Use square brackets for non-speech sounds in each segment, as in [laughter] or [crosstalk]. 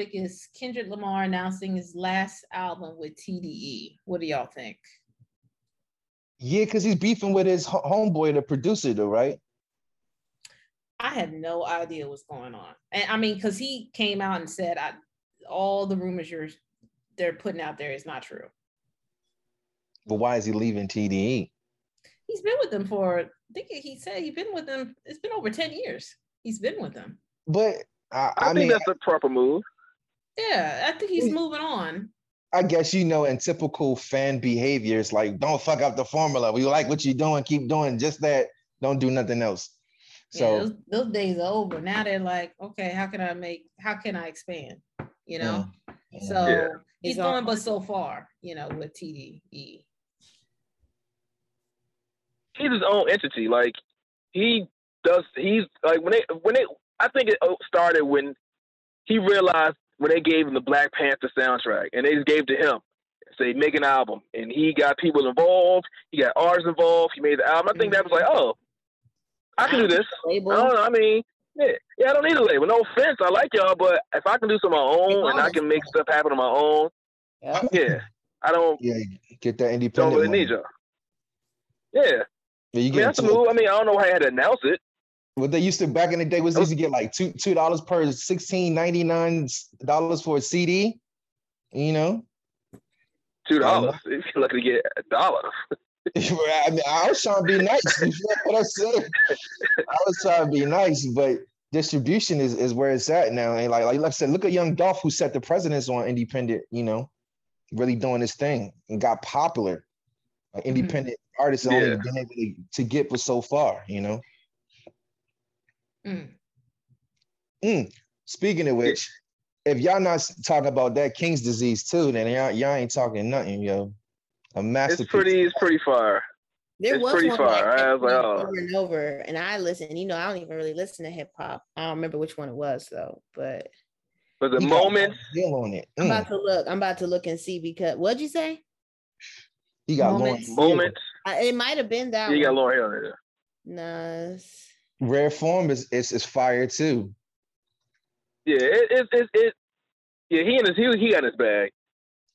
Topic is Kendrick Lamar announcing his last album with TDE. What do y'all think? Yeah, because he's beefing with his homeboy, the producer, though, right? I had no idea what's going on. And I mean, because he came out and said I all the rumors you're they're putting out there is not true. But why is he leaving? TDE? He's been with them for I think he said he's been with them, it's been over 10 years. He's been with them. But I, I, I, think mean, that's a proper move. Yeah, I think he's moving on. I guess you know, in typical fan behavior, it's like don't fuck up the formula. We like what you're doing, keep doing just that. Don't do nothing else. yeah, So those, those days are over. Now they're like, okay, how can I make how can I expand? You know? yeah. So Yeah. he's It's all- going but so far, you know, with E. TDE. He's his own entity. Like he does. He's like when they when they. I think it started when he realized when they gave him the Black Panther soundtrack and they just gave it to him. Say make an album, and he got people involved. He got artists involved. He made the album. I think that was like, oh, I can do this. Label. I don't know. I mean, yeah, yeah. I don't need a label. No offense. I like y'all, but if I can do some of my own and I can make stuff happen on my own, Yep. yeah, I don't yeah, get that independent. don't independent. really money. need y'all. Yeah, Yeah, you I mean that's a move. I mean, I don't know how I had to announce it. What they used to back in the day was they used to get like two two dollars per sixteen ninety nine dollars for a CD. You know, Two uh, dollars. If [laughs] you're lucky to get a dollar. [laughs] I mean, I was trying to be nice. You feel what I'm saying? I was trying to be nice, but distribution is, is where it's at now. And like, like I said, look at Young Dolph who set the precedence on independent, you know, really doing his thing and got popular. Like independent artists Yeah. only been able to, to get for so far, you know. Mm. Mm. Speaking of which, if y'all not talking about that King's disease too, then y'all, y'all ain't talking nothing, yo. A masterpiece. It's pretty. It's pretty far. There It's was pretty one far. that I was like, oh. over and over, and I listen. You know, I don't even really listen to hip hop. I don't remember which one it was though, but But the moment, Deal on it. I'm Mm. about to look. I'm about to look and see because what'd you say? He got Moments. Lauryn Hill. moment, I, it might have been that. you got one. Lauryn Hill in there. Nah, it's- Rare form is is, is fire too. Yeah, it, it, it, it yeah, he and his he, he got his bag.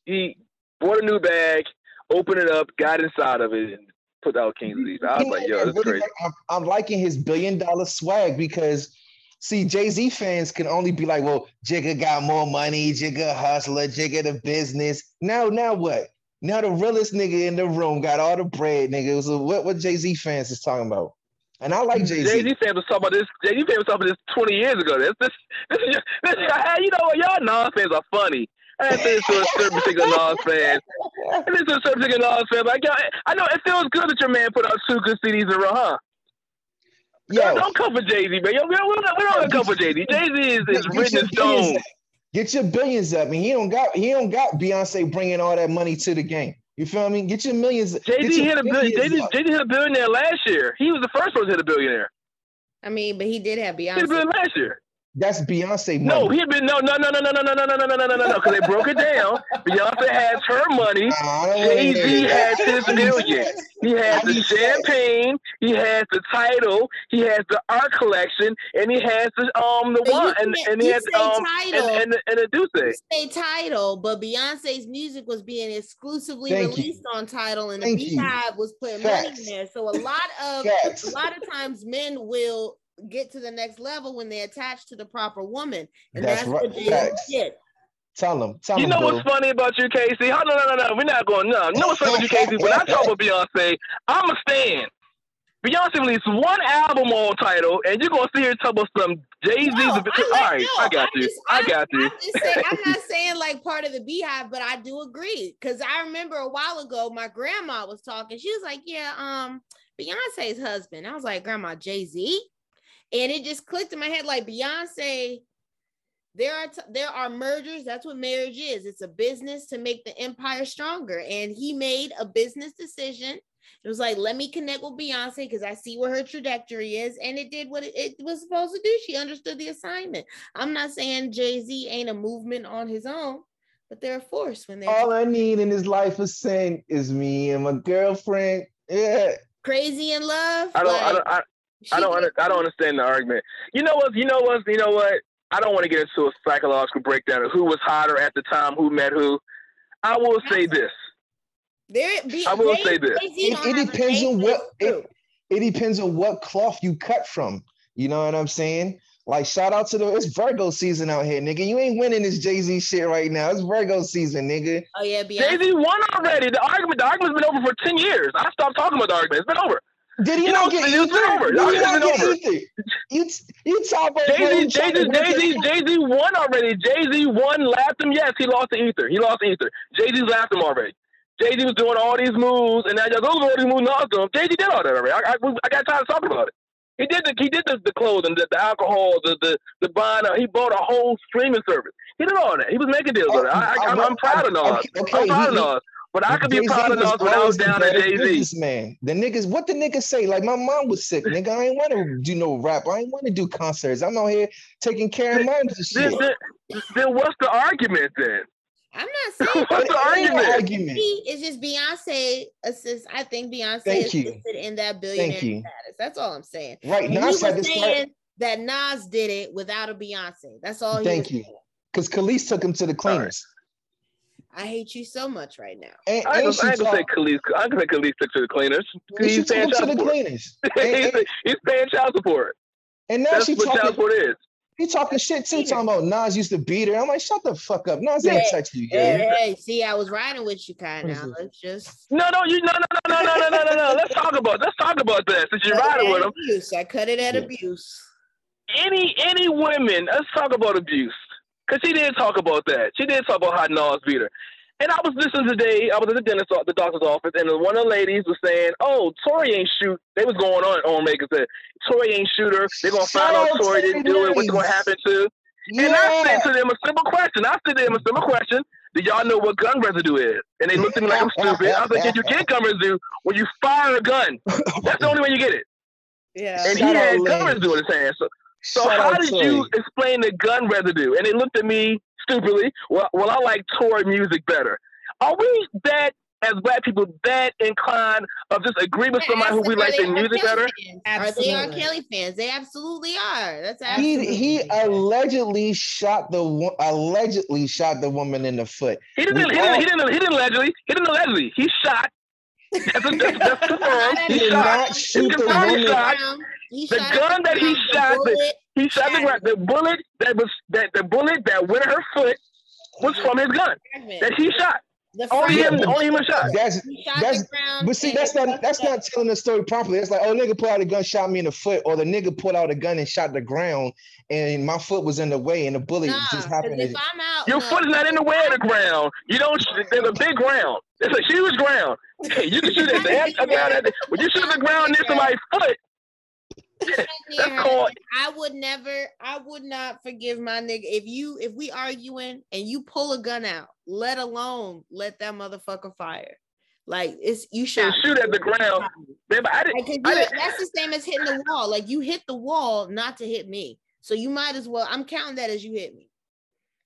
He bought a new bag, opened it up, got inside of it, and put out King's Disease. I was like, yo, that's really crazy. like- I'm, I'm liking his billion dollar swag because see, Jay Z fans can only be like, well, Jigga got more money, Jigga hustler, Jigga the business. Now, now what? Now the realest nigga in the room got all the bread, nigga. So what what Jay Z fans is talking about? And I like Jay Z. Jay Z. Fans was talking about this. Jay Z fans was talking about this twenty years ago. This, this, this, is, this you know what? Y'all Nas fans are funny. I had to this a certain particular Nas fan. And this is a certain particular Nas fan. Like, yo, I know it feels good that your man put out two good CDs in a row, huh? Yo, Don't, come for Jay Z, man. Yo, we don't, we don't, come for Jay Z. Jay Z is, is written in stone. Get your billions up. I mean, he don't got he don't got Beyonce bringing all that money to the game. You feel I me? Get your millions. Jay get Z your hit a billion. Jay billions Z up. Jay Z hit a billionaire last year. He was the first one to hit a billionaire. I mean, but he did have He hit a billion last year. That's Beyonce money. No, he had been no no no no no no no no no no no no no no because they broke it down. Beyonce has her money. Nah, I don't wanna Jay Z has his million. He has the champagne. He has the Tidal. He has the art collection, and he has the um the one and, and he has say um Tidal. and and and the D'USSÉ. Say Tidal, but Beyonce's music was being exclusively Thank you. released on Tidal, and Thank the you. BeyHive was putting money in there. So a lot of Facts. a lot of times men will get to the next level when they attach to the proper woman, and That's that's, right. what Jay-Z Facts. did. Tell him. Tell You know Bill. what's funny about you, Casey? No, no, no, no. We're not going. No, you know what's funny about you, Casey? When I talk about Beyonce, I'm a stand. Beyonce released one album on Tidal, and you're gonna see her talk about some Jay Z's. No, All I like- right, no, I got I'm you. just- I I'm- got you. I'm, saying, I'm not [laughs] saying like part of the BeyHive, but I do agree because I remember a while ago my grandma was talking. She was like, "Yeah, um, Beyonce's husband." I was like, "Grandma, Jay Z," and it just clicked in my head like Beyonce. There are t- there are mergers. That's what marriage is. It's a business to make the empire stronger, and he made a business decision. It was like, let me connect with Beyonce because I see where her trajectory is, and it did what it, it was supposed to do. She understood the assignment. I'm not saying Jay Z ain't a movement on his own, but they're a force when they're All I need in this life of sin is me and my girlfriend. Yeah. crazy in love. I don't. I don't. I, she I don't. Under, I don't understand the argument. You know what? You know what? You know what? I don't want to get into a psychological breakdown of who was hotter at the time, who met who. I will say this. There, be, I will Jay- say this. It, it depends on what it, it depends on what cloth you cut from. You know what I'm saying? Like shout out to the it's Virgo season out here, nigga. You ain't winning this Jay Z shit right now. It's Virgo season, nigga. Oh yeah, Jay Beyonce. Z won already. The argument. The argument's been over for ten years. I stopped talking about the argument. It's been over. Did he You not know, get ether? over. Did he not get over. ether? You you talk about Jay Z Jay Z Jay Z, Jay Z won already. Jay Z won, laughed him. Yes, he lost to Ether. He lost to Ether. Jay Z laughed him already. Jay Z was doing all these moves, and now y'all go all these moves, lost him. Jay Z did all that already. I, I, I got tired of talking about it. He did the he did the, the clothing, the, the alcohol, the the the buying. uh, He bought a whole streaming service. He did all that. He was making deals with it. I, I, I'm, I'm proud of Nas. Okay, I'm proud of he- he- Nas. But I could be Jay-Z proud of was Nas without always the down to better Jay Z. businessman. The niggas, what the niggas say? Like my mom was sick, [laughs] nigga. I ain't want to do no rap. I ain't want to do concerts. I'm out here taking care of moms and Then, shit. then, then what's the argument then? I'm not [laughs] saying What's the It ain't no argument? argument. It's just Beyonce assist. I think Beyonce Thank you. assisted in that billionaire you. status. That's all I'm saying. Right And now, he was had to start. saying that Nas did it without a Beyonce. That's all. He Thank was you. Because Kelis took him to the cleaners. I hate you so much right now. And, I ain't and gonna, I she say Kelis. I'm gonna say Kelis took to the cleaners. He's paying him to child the support. cleaners. And, he's, and, he's paying child support. and now That's she what child talking, support is. he talking shit too, talking about Nas used to beat her. I'm like, shut the fuck up. Nas ain't Yeah. touch you, Hey, yeah. hey, see, I was riding with you, Kai. What is Now this? let's just. No, no, you no, no, no, no, no, no, no, no, no. Let's talk about. Let's talk about that. Since you're riding with him, Abuse. I cut it at Yeah. abuse. any any women. Let's talk about abuse. Cause she did talk about that. She did talk about how Nas beat her. And I was listening today. I was at the dentist, the doctor's office, and one of the ladies was saying, "Oh, Tory ain't shoot." They was going on on Megan said, "Tory ain't shoot her. They're gonna find out Tori Tory didn't do it. What's gonna happen to?" And I said to them a simple question. I said to them a simple question. Do y'all know what gun residue is? And they looked at me like I'm stupid. I was like, "Did you get gun residue when you fire a gun? That's the only way you get it." Yeah. And he had gun residue in his hand. So, so Shout how did you explain the gun residue? And they looked at me stupidly. Well, well, I like Tory music better. Are we that as black people that inclined of just agree with somebody who we like their music Kelly better? fans? Are they R. Kelly fans? They absolutely are. That's He absolutely. he allegedly shot the wo- allegedly shot the woman in the foot. He didn't. We He didn't. He didn't. He didn't allegedly. He didn't allegedly. He shot. That's, that's, that's confirmed. He He did shot. not shoot the woman. shot. He The shot gun that he shot, the- bullet- He shot the, the bullet that was that the bullet that went in her foot was from his gun that he shot. The Only him- only him a shot. That's shot that's but see that's not that's not telling the story properly. It's like oh nigga pulled out a gun, shot me in the foot, or the nigga pulled out a gun and shot the ground, and my foot was in the way, and the bullet Nah, just 'cause happened. if I'm out, Your no, foot is not in the way of the ground. You don't. There's a big ground. It's a huge ground. [laughs] Hey, you can shoot at the edge ground. at the- When you shoot the ground near somebody's foot, Shot near that's her, called. [laughs] I would never, I would not forgive my nigga if you, if we arguing and you pull a gun out, let alone let that motherfucker fire. Like it's you shot. shoot at the ground. Babe, I didn't. Like, I didn't that's the same as hitting the wall. Like you hit the wall not to hit me. So you might as well. I'm counting that as you hit me.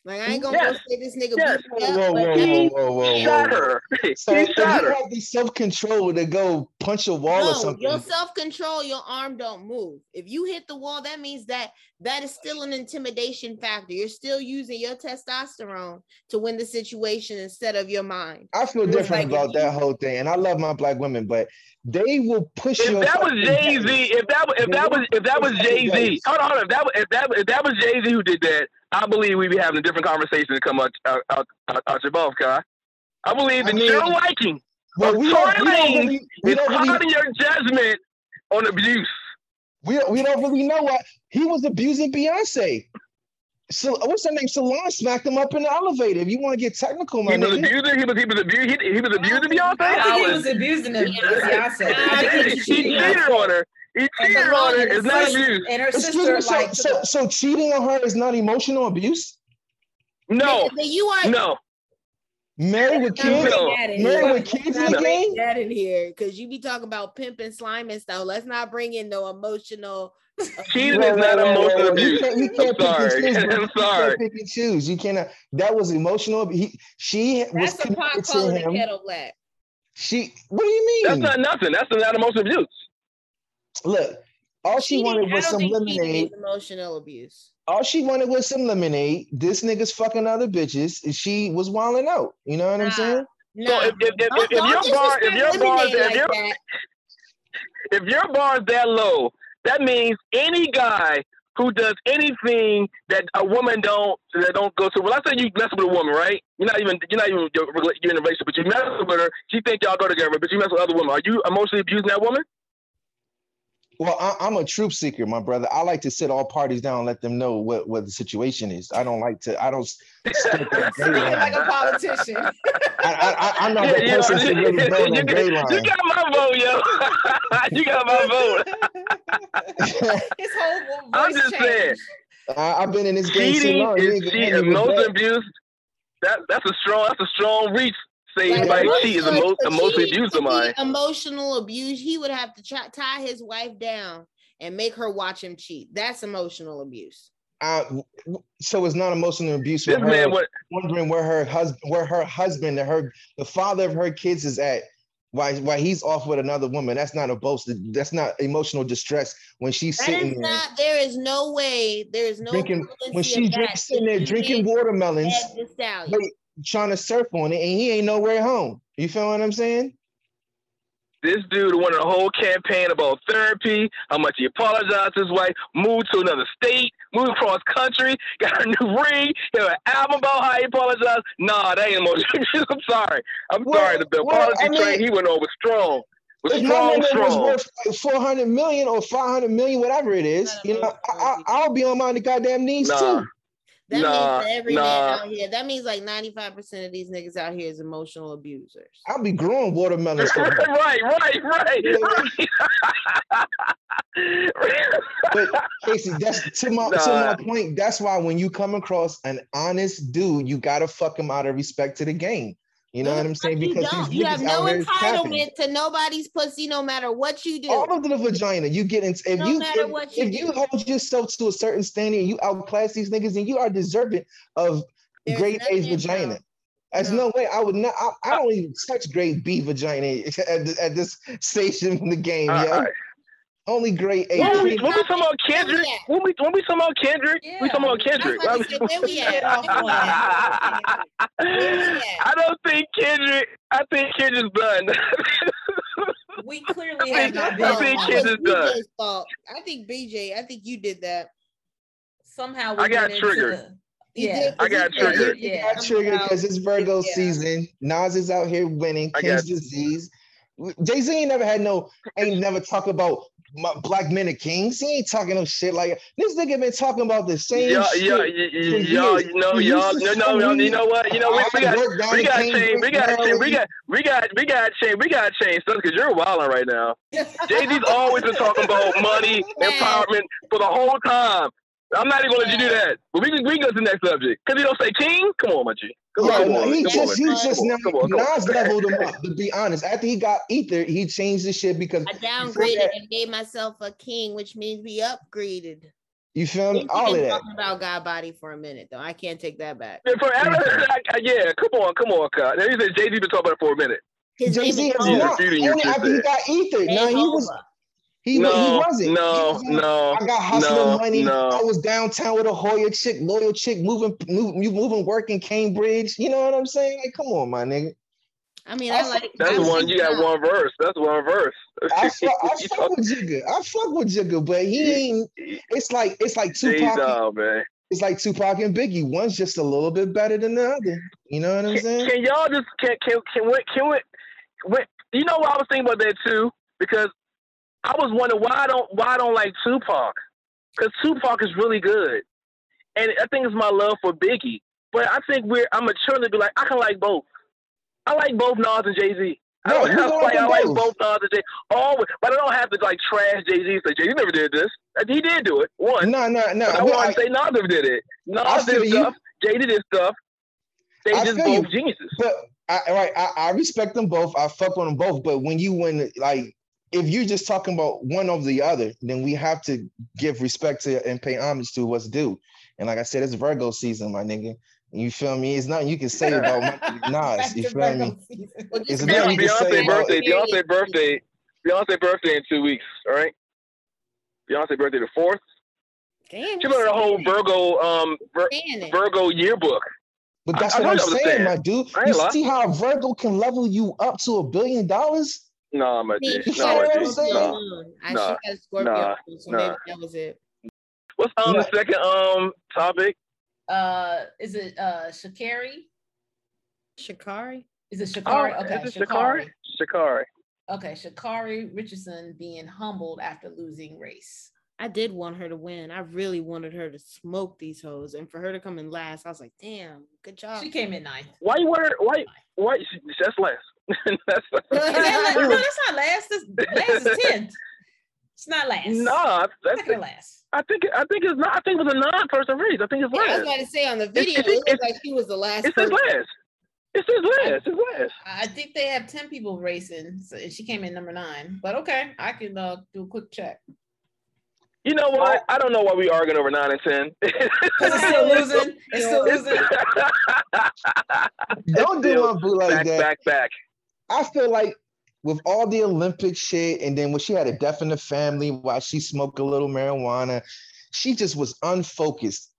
Like I ain't gonna Yes. go say this nigga Yes. beat me up, Whoa, whoa, hey, whoa, whoa, whoa, He shot whoa. her. [laughs] So he if shot you her. have the self control to go punch a wall or no, something, your self control, your arm don't move. If you hit the wall, that means that that is still an intimidation factor. You're still using your testosterone to win the situation instead of your mind. I feel It's different like about that whole thing. And I love my black women, but they will push If that was Jay Z, if that was if that was if that was Jay Z, hold on, hold on, if that if that if that was Jay Z who did that, I believe we'd be having a different conversation to come out out out, out, out your mouth, Kai. I believe I that mean, your liking But of we don't, Tory we don't Lanez really, we is don't really, clouding your judgment on abuse. we, we don't really know what he was abusing Beyonce. So what's her name? Solange smacked him up in the elevator. If you want to get technical, my He was nigga. abusing. He was he was abusing. He, he was abusing I Beyonce. don't I think he was. was abusing the Yeah. Beyonce. I think he, he he cheated on her. On her. He cheated on her. and It's the not abuse. And her sister me, so, like so, so cheating on her is not emotional abuse? No, Nigga, then you are no. Married with kids? No. bring Married with kids Let's in the game? that in here because you be talking about pimp and slime and stuff. Let's not bring in no emotional. [laughs] Cheating Whoa, is not whoa, whoa, emotional whoa, whoa. You abuse. can't, you I'm can't and sorry. choose. [laughs] I'm You sorry. can't pick and choose. You cannot. That was emotional. He, she was That's a pot to calling a him. kettle black. She. What do you mean? That's not nothing. That's not emotional abuse. Look, all she Cheating- wanted I was don't some think lemonade. is emotional abuse. All she wanted was some lemonade. This nigga's fucking other bitches. She was wilding out. You know what I'm Nah. saying? Nah, So if if if, if, if your bar if your bar lemonade if your that. [laughs] if your bar is that low, that means any guy who does anything that a woman don't that don't go to. Well, let's say you mess with a woman, right? You're not even you're not even you're you're in a relationship, but you mess with her. She think y'all go together, but you mess with other women. Are you emotionally abusing that woman? Well, I, I'm a truth seeker, my brother. I like to sit all parties down and let them know what, what the situation is. I don't like to. I don't. s- skirt that gray Speaking line. like a politician. I, I, I, I'm not Yeah, the [laughs] you know, person to really go on you, that gray got, [laughs] you got my vote, yo. you got my vote. His whole voice I'm just changed. saying. I, I've been in this game too Cheating long. You is ain't gonna cheating. argue Emotional abuse. That that's a strong that's a strong reach. Say Like, anybody emotional- cheat is emo- for emotionally cheating abused of mine. Emotional abuse. He would have to try, tie his wife down and make her watch him cheat. That's emotional abuse. Uh, w- w- so it's not emotional abuse This with man, what? wondering where her husband, where her husband, and her the father of her kids is at. Why, why he's off with another woman? That's not a boast. That's not emotional distress when she's That sitting is there not. There is no way. There is no drinking. When she's drink, sitting there drinking even watermelons, Meg Thee Stallion. wait, trying to surf on it, and he ain't nowhere home. You feel what I'm saying? This dude won a whole campaign about therapy, how much he apologized to his wife, moved to another state, moved across country, [laughs] got a new ring, he had an album about how he apologized. Nah, that ain't emotional. [laughs] I'm sorry. I'm Well, sorry. The, the well, apology I mean- train he went over strong. Was If my strong, was worth 400 million or 500 million, whatever it is, you know, I, I, I'll be on my goddamn knees Nah. too. That Nah, means every nah. man out here. That means like ninety five percent of these niggas out here is emotional abusers. I'll be growing watermelons for [laughs] right, right, right, You know right. [laughs] But Casey, that's to my to my point. That's why when you come across an honest dude, you gotta fuck him out of respect to the game. You know what I'm saying? You Because don't. You have no out here is capping. entitlement to nobody's pussy, no matter what you do. All of the vagina, you get in. If No you matter if, what you if you hold yourself to a certain standard, you outclass these niggas, and you are deserving of There's grade A vagina. no. There's No. no way I would not. I, I don't even touch grade B vagina at, at this station in the game, All yo. right. Only grade A. Yeah, When we, Grade- when we talking about Kendrick, Where we at? when we when we talking about Kendrick, we Yeah. talking about I Kendrick. about to say, where we at? Get off Where we at? Where we at? [laughs] I don't think Kendrick. I think Kendrick's done. [laughs] We clearly I have think- not I think on. kids That is was done. BJ's fault. I think BJ. I think you did that. Somehow we I got went triggered. the- Yeah. I got you said triggered. you- Yeah. got triggered because it's Virgo Yeah. season. Nas is out here winning. I King's disease. Jay Z ain't never had no, ain't never talk about my black men are kings. He ain't talking no shit like this. Nigga been talking about the same y'all, shit. y'all, for y- y- y'all, years. you know, y'all, used no, no, no, you know what, you know, we, we got, we got change, we got change, we got, we got, we got change, we got change stuff because you're wilding right now. [laughs] Jay Z's always been talking about money, empowerment for the whole time. I'm not even gonna let you do that. But we can we can go to the next subject. Cause you don't say king? Come on, my G. Come Yeah, on, come no, on, he come just on. he man. just Come now on, come on. Nas [laughs] leveled him up. To be honest, after he got Ether, he changed the shit because I downgraded that- and gave myself a king, which means we upgraded. You feel me? All of that. talking about God body for a minute though. I can't take that back. Yeah, for, yeah, come on, come on, cut. He said Jay Z been talking about it for a minute. His Jay name Z is is not. refuting you, Only you after he got Ether. No, he was. Jehovah. He, No, he wasn't. no, He was like, no, I got hustler no, money. no. I was downtown with a Hoya chick, loyal chick, moving, moving, moving work in Cambridge. You know what I'm saying? Like, come on, my nigga. I mean, I I like. That's I the one. You got God. one verse. That's one verse. I fuck, [laughs] I You fuck with Jigga. I fuck with Jigga, but he ain't. It's like it's like Jay Tupac. dog, man. It's like Tupac and Biggie. One's just a little bit better than the other. You know what I'm Can, saying? can y'all just can can can we can we, we you know what I was thinking about that too because I was wondering why I don't why I don't like Tupac because Tupac is really good and I think it's my love for Biggie but I think we're I'm mature to be like I can like both I like both Nas and Jay Z. I, No, don't- you I, can like, I like both. Nas and Jay. Z. Always, but I don't have to like trash Jay Z. Say Jay Z never did this. Uh, he did do it. One. No, no, no. I want I- to say Nas never did it. I Nas did you. stuff. Jay did his stuff. They I just both you. geniuses. But I right, I, I respect them both. I fuck with them both. But when you when like if you're just talking about one over the other, then we have to give respect to and pay homage to what's due. And like I said, it's Virgo season, my nigga. You feel me? It's nothing you can say about my, [laughs] Nas. You feel me? Well, It's just nothing know you can Beyonce say about- birthday. Beyonce birthday. Beyonce birthday in two weeks. All right. Beyonce birthday the fourth. Damn, She wrote a whole Virgo um Vir- Virgo yearbook. But that's I what I'm I'm saying, saying. my dude. You lie. see how Virgo can level you up to a billion dollars? Nah, my See, G. she You Nah, know got my what a I'm G. saying? Scorpio Nah. moon. I- Nah. She has Scorpio, Nah. moon, so Nah. maybe that was it. What's on Nah. the second um topic? Uh, is it uh Sha'Carri? Sha'Carri. Is it Sha'Carri? Oh, okay, is it Sha'Carri? Sha'Carri. Okay, Sha'Carri Richardson being humbled after losing race. I did want her to win. I really wanted her to smoke these hoes, and for her to come in last, I was like, "Damn, good job." She came in ninth. Why you wear why why that's last. That's Is that la- no, that's not last. That's, last is tenth. It's not last. Nah, that's second to last. I think I think it's not I think it was a non-person race. I think it's Yeah, I was last. about to say on the video, it's- it looked it's- like she was the last It's his person. last. It's his last. It's last. I think they have ten people racing, so and she came in number nine. But okay, I can uh, do a quick check. You know what? I don't know why we arguing over nine and ten. [laughs] Because it's still losing. It's still losing. [laughs] Don't do Still my boo like back, that. back, back. I feel like with all the Olympic shit, and then when she had a death in the family while she smoked a little marijuana, she just was unfocused.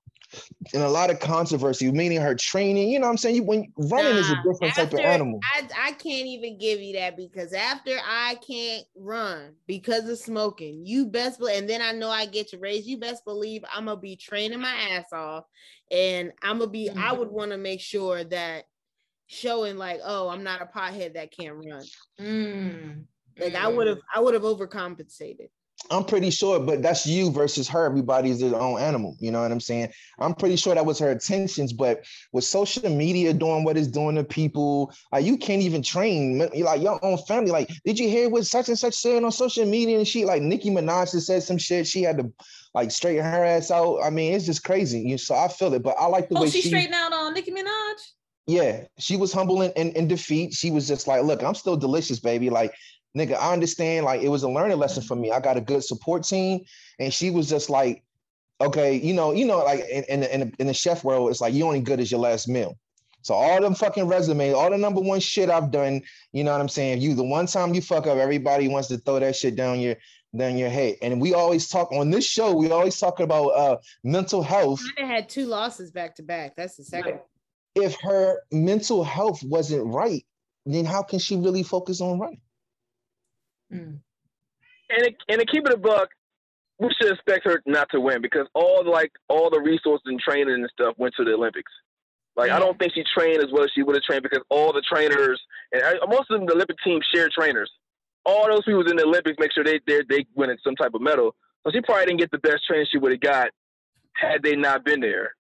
And a lot of controversy, meaning her training. You know what I'm saying? You, when running is a Nah, different type of animal. I, I can't even give you that because after I can't run because of smoking, you best believe, and then I know I get to raise, you best believe I'm gonna be training my ass off, and I'm gonna be. I would want to make sure that showing like, oh, I'm not a pothead that can't run. Mm. Like I would have, I would have overcompensated. I'm pretty sure, but that's you versus her. Everybody's their own animal. You know what I'm saying? I'm pretty sure that was her intentions, but with social media doing what it's doing to people, like you can't even train like your own family. Like, did you hear what such and such said on social media and she like Nicki Minaj just said some shit? She had to like straighten her ass out. I mean, it's just crazy. You so I feel it, but I like the Oh, way she she straightened out on Nicki Minaj. Yeah, she was humble in, in, in defeat. She was just like, look, I'm still delicious, baby. Like, nigga, I understand. Like, it was a learning lesson for me. I got a good support team. And she was just like, okay, you know, you know, like in, in, the, in, the, in the chef world, it's like you only good as your last meal. So all them fucking resumes, all the number one shit I've done, you know what I'm saying? You the one time you fuck up, everybody wants to throw that shit down your down your head. And we always talk on this show, we always talk about uh mental health. I had two losses back to back. That's the second. One. if her mental health wasn't right, then how can she really focus on running? Mm. and it, and to keep it a buck, we should expect her not to win because all like all the resources and training and stuff went to the Olympics. Like I don't think she trained as well as she would have trained because all the trainers and most of them, the Olympic team share trainers. All those people in the Olympics make sure they they they win some type of medal. So she probably didn't get the best training she would have got had they not been there.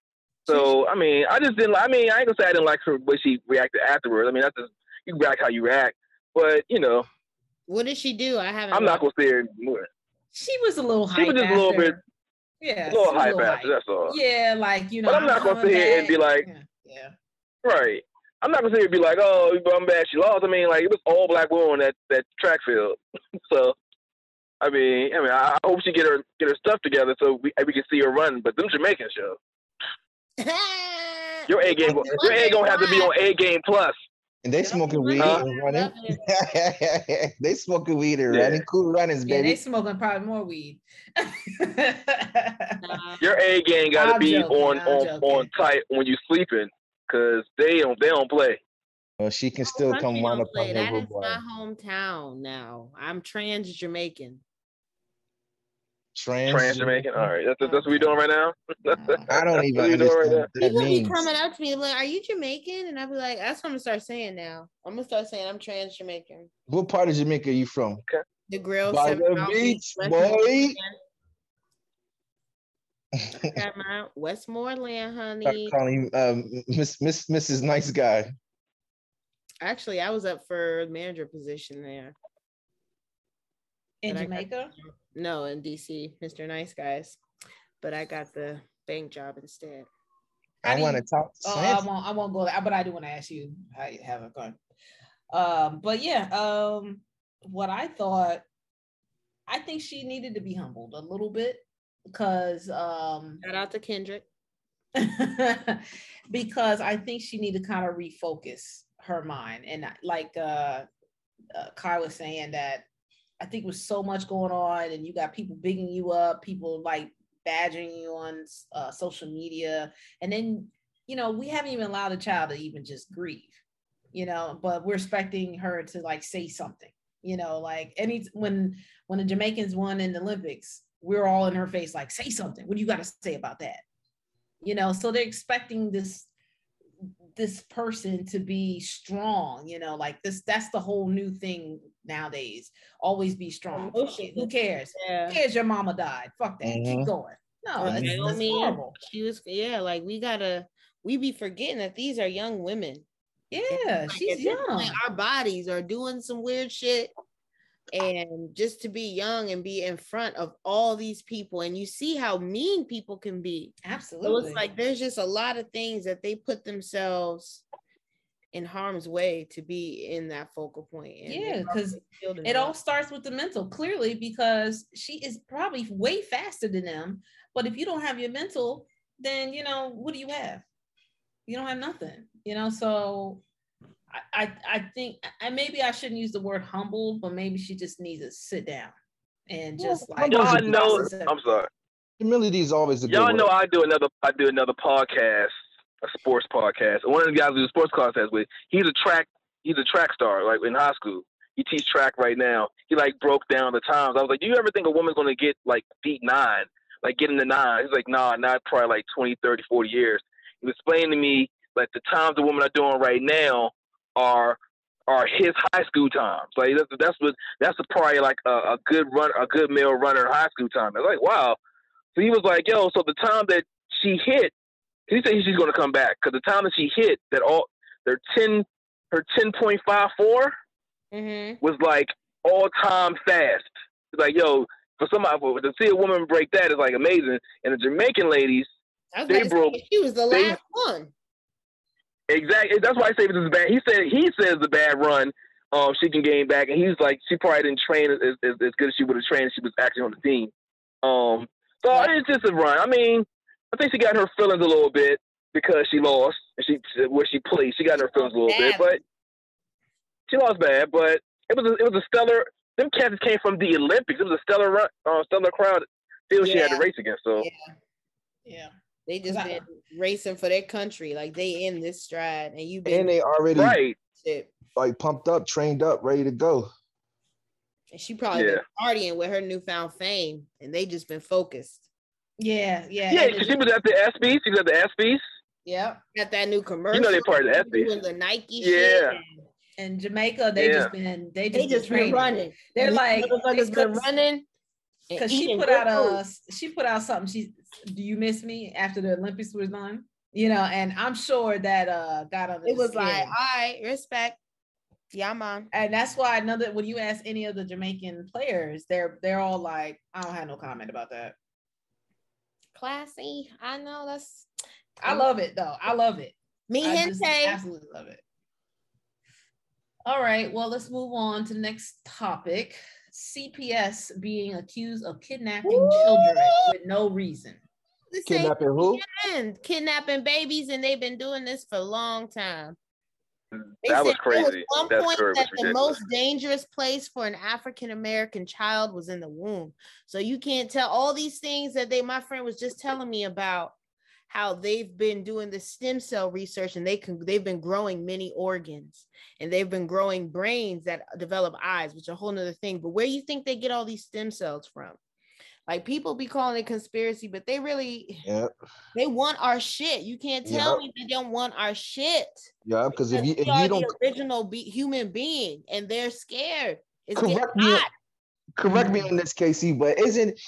So I mean, I just didn't. I mean, I ain't gonna say I didn't like her way she reacted afterwards. I mean, that's just you react how you react. But you know, What did she do? I haven't. I'm not gonna say her more. She was a little She was just a little bit- Yeah, A little she was hype after. That's all. Yeah, like you know. But I'm not gonna coming sit here and be like- yeah, yeah. Right. I'm not gonna sit here and be like, oh, I'm bad she lost. I mean, like it was all black women on that that track field. [laughs] so I mean, I mean, I I hope she get her get her stuff together so we we can see her run. But them Jamaicans show [laughs] your A game, your A gonna have to be on A game plus. And they smoking weed Huh? and running. [laughs] they smoking weed and Yeah. running. Cool runnings, Yeah, they smoking probably more weed. Nah. [laughs] Your A game got to I'm be joking, on I'm on joking. on tight when you sleeping, cause they don't they don't play. well, she can still Country come run don't up play. on That your is boy. my hometown now. I'm trans Jamaican. Trans, Trans Jamaican. All right, that's that's what we doing right now. [laughs] I don't even What you doing right understand that People means. be coming up to me like, "Are you Jamaican?" And I'll be like, "That's what I'm gonna start saying now. I'm gonna start saying I'm trans Jamaican." What part of Jamaica are you from? The grill, By Seven the Mile beach, Westmoreland. boy. Got my Westmoreland, Start honey. calling you, um, Miss Miss Mrs. Nice Guy. Actually, I was up for manager position there. In But I got- Jamaica? No, in DC, Mr. Nice Guys. But I got the bank job instead. How I want to you- talk. Oh, I won't. I won't go there, but I do want to ask you how you have it going. Um, but yeah, um, what I thought, I think she needed to be humbled a little bit because, um, Shout out to Kendrick. [laughs] because I think she needed to kind of refocus her mind and like uh, uh, Kai was saying that I think with so much going on and you got people bigging you up, people like badgering you on uh, social media, and then you know we haven't even allowed a child to even just grieve, you know, but we're expecting her to like say something, you know, like any when when the Jamaicans won in the Olympics, we're all in her face like say something. What do you got to say about that? You know, so they're expecting this this person to be strong you know like this that's the whole new thing nowadays always be strong Fuck it, who cares Yeah. who cares your mama died fuck that keep Mhm. going no Or that's, that's Naomi, horrible She was yeah, like we gotta we be forgetting that these are young women. yeah Like, she's young point, our bodies are doing some weird shit. And just to be young and be in front of all these people, and you see how mean people can be. So absolutely it's like there's just a lot of things that they put themselves in harm's way to be in that focal point. and Yeah, 'cause probably children it all starts with the mental clearly because she is probably way faster than them but if you don't have your mental then you know what do you have you don't have nothing you know so i i, I think and maybe i shouldn't use the word humble but maybe she just needs to sit down and Well, just like humble is Y'all know. I'm sorry. Humility is always a good Y'all word. know I do another I do another podcast, a sports podcast. One of the guys I do a sports podcast with, he's a track he's a track star, like in high school. He teaches track right now. He like broke down the times. I was like, Do you ever think a woman's gonna get like beat nine? Like get in the nine? He's like, nah, not probably like 20, 30, 40 years. He was explaining to me like the times the women are doing right now are are his high school times. Like that's that's what that's probably like a, a good run a good male runner in high school time. I was like, wow. So he was like, yo, so the time that she hit, he said she's going to come back because the time that she hit, that all their ten, her ten point five four Mhm. was like all time fast. It's like, yo, for somebody for, to see a woman break that is like amazing. And the Jamaican ladies, They to say, she was the they- last one. Exactly. That's why I say this is bad. He said he says the bad run. Um, she can gain back, and he's like, she probably didn't train as, as, as good as she would have trained if she was actually on the team. Um, so Yeah. it's just a run. I mean, I think she got her feelings a little bit because she lost and she where she played. She got her feelings a little bit, but she lost bad. But it was a, it was a stellar. Them cats came from the Olympics. It was a stellar run, uh, stellar crowd. Still, she had to race against. So yeah yeah They just I- been racing for their country. Like they in this stride, and you And been they already right, shit. like pumped up, trained up, ready to go. And she probably Yeah. been partying with her newfound fame, and they just been focused. yeah yeah yeah. and 'cause it- she was at the ESPYS. She was at the ESPYS. yeah at that new commercial. You know they part of the ESPYs. doing the Nike Yeah. shit. in jamaica they Yeah. just been they just, They just been training. running. they're These like motherfuckers been because- running. And because she put out food. a she put out something she do you miss me after the olympics was done you know and i'm sure that uh got on It was like, all right, respect. Yeah, man. and that's why I know that when you ask any of the jamaican players they're they're all like i don't have no comment about that Classy. I know that's i love it though i love it me I just gente. absolutely love it all right well let's move on to the next topic CPS being accused of kidnapping children with no reason. This Kidnapping who? and kidnapping babies, and they've been doing this for a long time. They That was said there crazy. one That point story was that the ridiculous. most dangerous place for an African American child was in the womb. So you can't tell all these things that they. My friend was just telling me about how they've been doing the stem cell research and they can they've been growing many organs and they've been growing brains that develop eyes, which is a whole nother thing. But where you think they get all these stem cells from? Like people be calling it conspiracy, but they really Yeah, they want our shit. You can't tell Yep. me they don't want our shit. yeah. Because if you if you don't original be- human being, and they're scared. It's correct me, hot. correct me on this, Casey, but isn't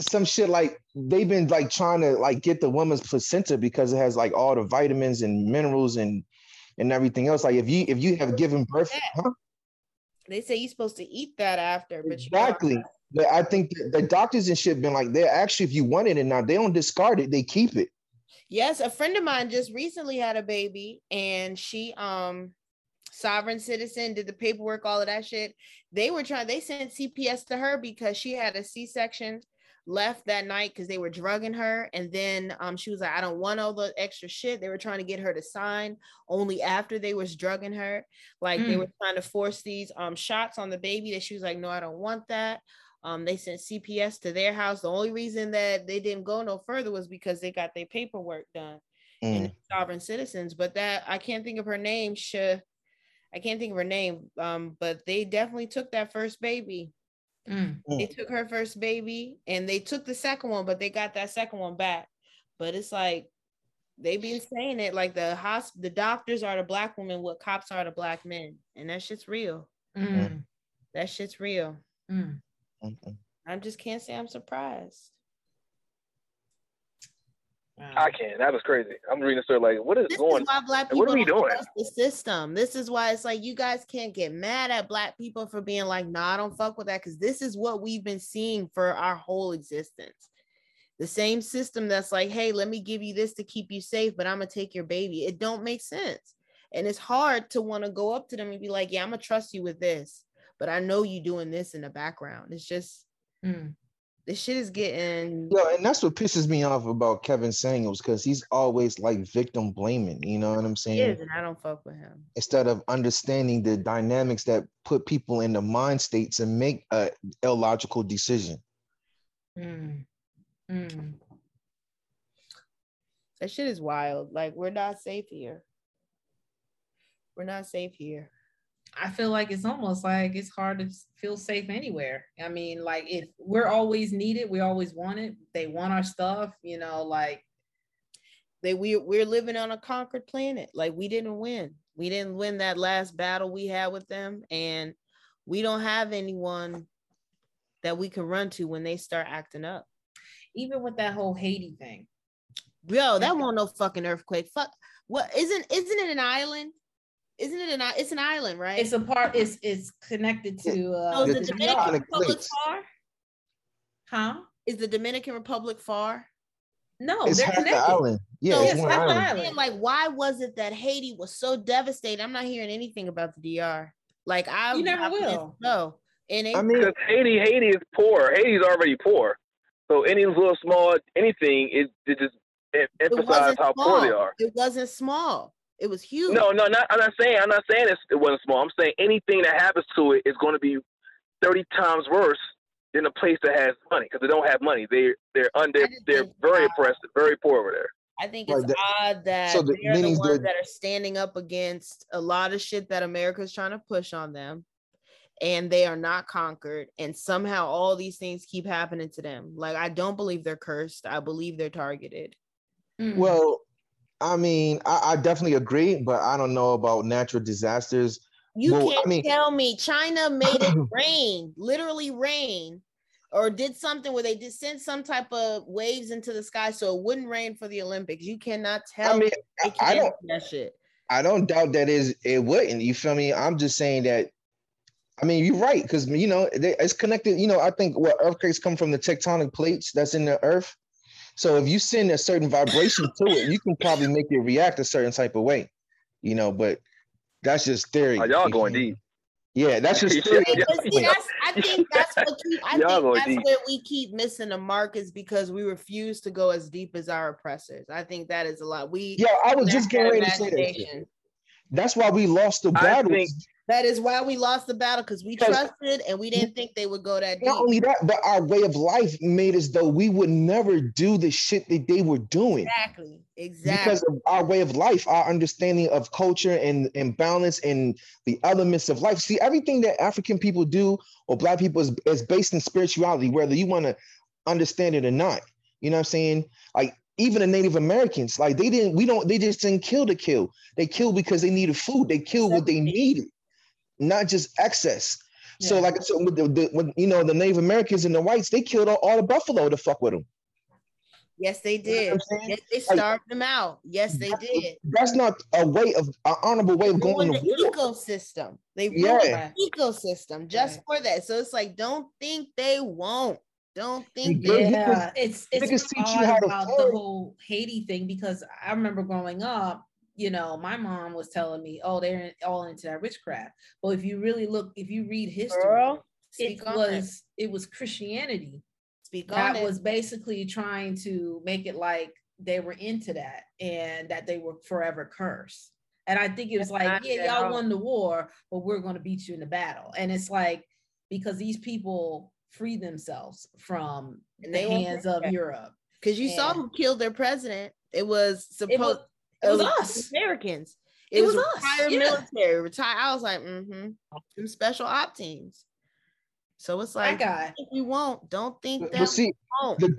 some shit like they've been like trying to like get the woman's placenta because it has like all the vitamins and minerals and and everything else. Like if you if you have given birth, huh? They say you're supposed to eat that after, but Exactly. But I think the doctors and shit been like, they're actually, if you want it or not, they don't discard it, they keep it. Yes, a friend of mine just recently had a baby, and she um sovereign citizen did the paperwork, all of that shit. They were trying. They sent CPS to her because she had a C section left that night because they were drugging her and then um she was like i don't want all the extra shit they were trying to get her to sign only after they was drugging her like they Mm. were trying to force these um shots on the baby that she was like no i don't want that um they sent cps to their house the only reason that they didn't go no further was because they got their paperwork done Mm. and sovereign citizens but that i can't think of her name Sh- i can't think of her name um but they definitely took that first baby Mm. they took her first baby and they took the second one, but they got that second one back. But it's like they've been saying it like the hosp- the doctors are the black women, what cops are the black men, and that shit's real. Mm. That shit's real. Mm. I just can't say I'm surprised. Wow. I can't. That was crazy. I'm reading the story like, what is This going? is why black people what are we don't doing? trust the system. This is why it's like you guys can't get mad at black people for being like, nah, I don't fuck with that because this is what we've been seeing for our whole existence. The same system that's like, hey, let me give you this to keep you safe, but I'm gonna take your baby. It don't make sense. And it's hard to want to go up to them and be like, yeah, I'm gonna trust you with this, but I know you doing this in the background. It's just Mm. This shit is getting Yeah, and that's what pisses me off about Kevin Samuels because he's always like victim blaming. You know what I'm saying? is, and I don't fuck with him. Instead of understanding the dynamics that put people in the mind state to make a illogical decision. Mm. Mm. That shit is wild. Like we're not safe here. We're not safe here. I feel like it's almost like it's hard to feel safe anywhere. I mean, like if we're always needed, we always want it. They want our stuff, you know, like They we we're living on a conquered planet. Like we didn't win. We didn't win that last battle we had with them, and we don't have anyone that we can run to when they start acting up. even with that whole Haiti thing. Yo, that won't no fucking earthquake. Fuck. What isn't isn't it an island? Isn't it an i- it's an island, right? It's a part. It's it's connected to. So Uh, is the it's Dominican not a Republic glitch. far? huh? Is the Dominican Republic far? No, it's they're half the island. Yeah, So it's Yes, one half island. island. saying, like why was it that Haiti was so devastated? I'm not hearing anything about the DR. Like I You never I will. No, and it, I mean, Because Haiti, Haiti is poor. Haiti's already poor. So any little small anything, it, it just em- it emphasizes wasn't how small. poor they are. It wasn't small. It was huge. No, no, not, I'm not saying. I'm not saying it's, it wasn't small. I'm saying anything that happens to it is going to be thirty times worse than a place that has money because they don't have money. They they're under they're very oppressed, very poor over there. I think Right, it's that- odd that so the- they're the ones they're- that are standing up against a lot of shit that America's trying to push on them, and they are not conquered. And somehow all these things keep happening to them. Like I don't believe they're cursed. I believe they're targeted. Mm. well, I mean, I, I definitely agree, but I don't know about natural disasters. You Well, can't mean- tell me China made it [laughs] rain, literally rain, or did something where they did send some type of waves into the sky so it wouldn't rain for the Olympics. You cannot tell I mean, me I, I don't do that shit. I don't doubt that is it wouldn't. You feel me? I'm just saying that. I mean, you're right because you know they, it's connected. You know, I think what earthquakes come from the tectonic plates that's in the earth. So if you send a certain vibration to it, you can probably make it react a certain type of way. You know, but that's just theory. Oh, y'all you going deep. Yeah, that's just [laughs] Yeah, still yeah. But see, that's, I think that's what keep, I Y'all think that's deep. where we keep missing the mark is because we refuse to go as deep as our oppressors. I think that is a lot. We Yeah, I was just getting ready to say that. That's why we lost the I battles. That is why we lost the battle because we trusted and we didn't think they would go that deep. Not only that, but our way of life made as though we would never do the shit that they were doing. Exactly. Exactly. Because of our way of life, our understanding of culture and, and balance and the elements of life. See, everything that African people do or black people is, is based in spirituality, whether you want to understand it or not. You know what I'm saying? Like even the Native Americans, like they didn't, we don't, they just didn't kill to kill. They killed because they needed food. They killed what they needed, not just excess. So, like, so with the, the when, you know, the Native Americans and the whites, they killed all, all the buffalo to fuck with them. yes, they You know did. what I'm saying? Yes, they starved them out. Yes, they did. That's not a way of an honorable way of going Ruined to the war. ecosystem. They ruined Yeah. the ecosystem just for that. So it's like, don't think they won't. Don't think They- they Yeah, it's it's niggas teach you odd how about the whole Haiti thing because I remember growing up, you know, my mom was telling me, "Oh, they're in- all into that witchcraft." But if you really look, if you read history, Girl, it speak it. was it was Christianity Speak on that it. was basically trying to make it like they were into that and that they were forever cursed. And I think it was That's like, yeah, at y'all all. won the war, but we're going to beat you in the battle. And it's like because these people freed themselves from And the they hands of. Europe. Because you saw who killed their president. It was, supposed it was us. Americans. It was us, retired yeah. military, retired. I was like, mm-hmm. Them special op teams. So it's like guy. if we won't, don't think But, that but see, we won't. the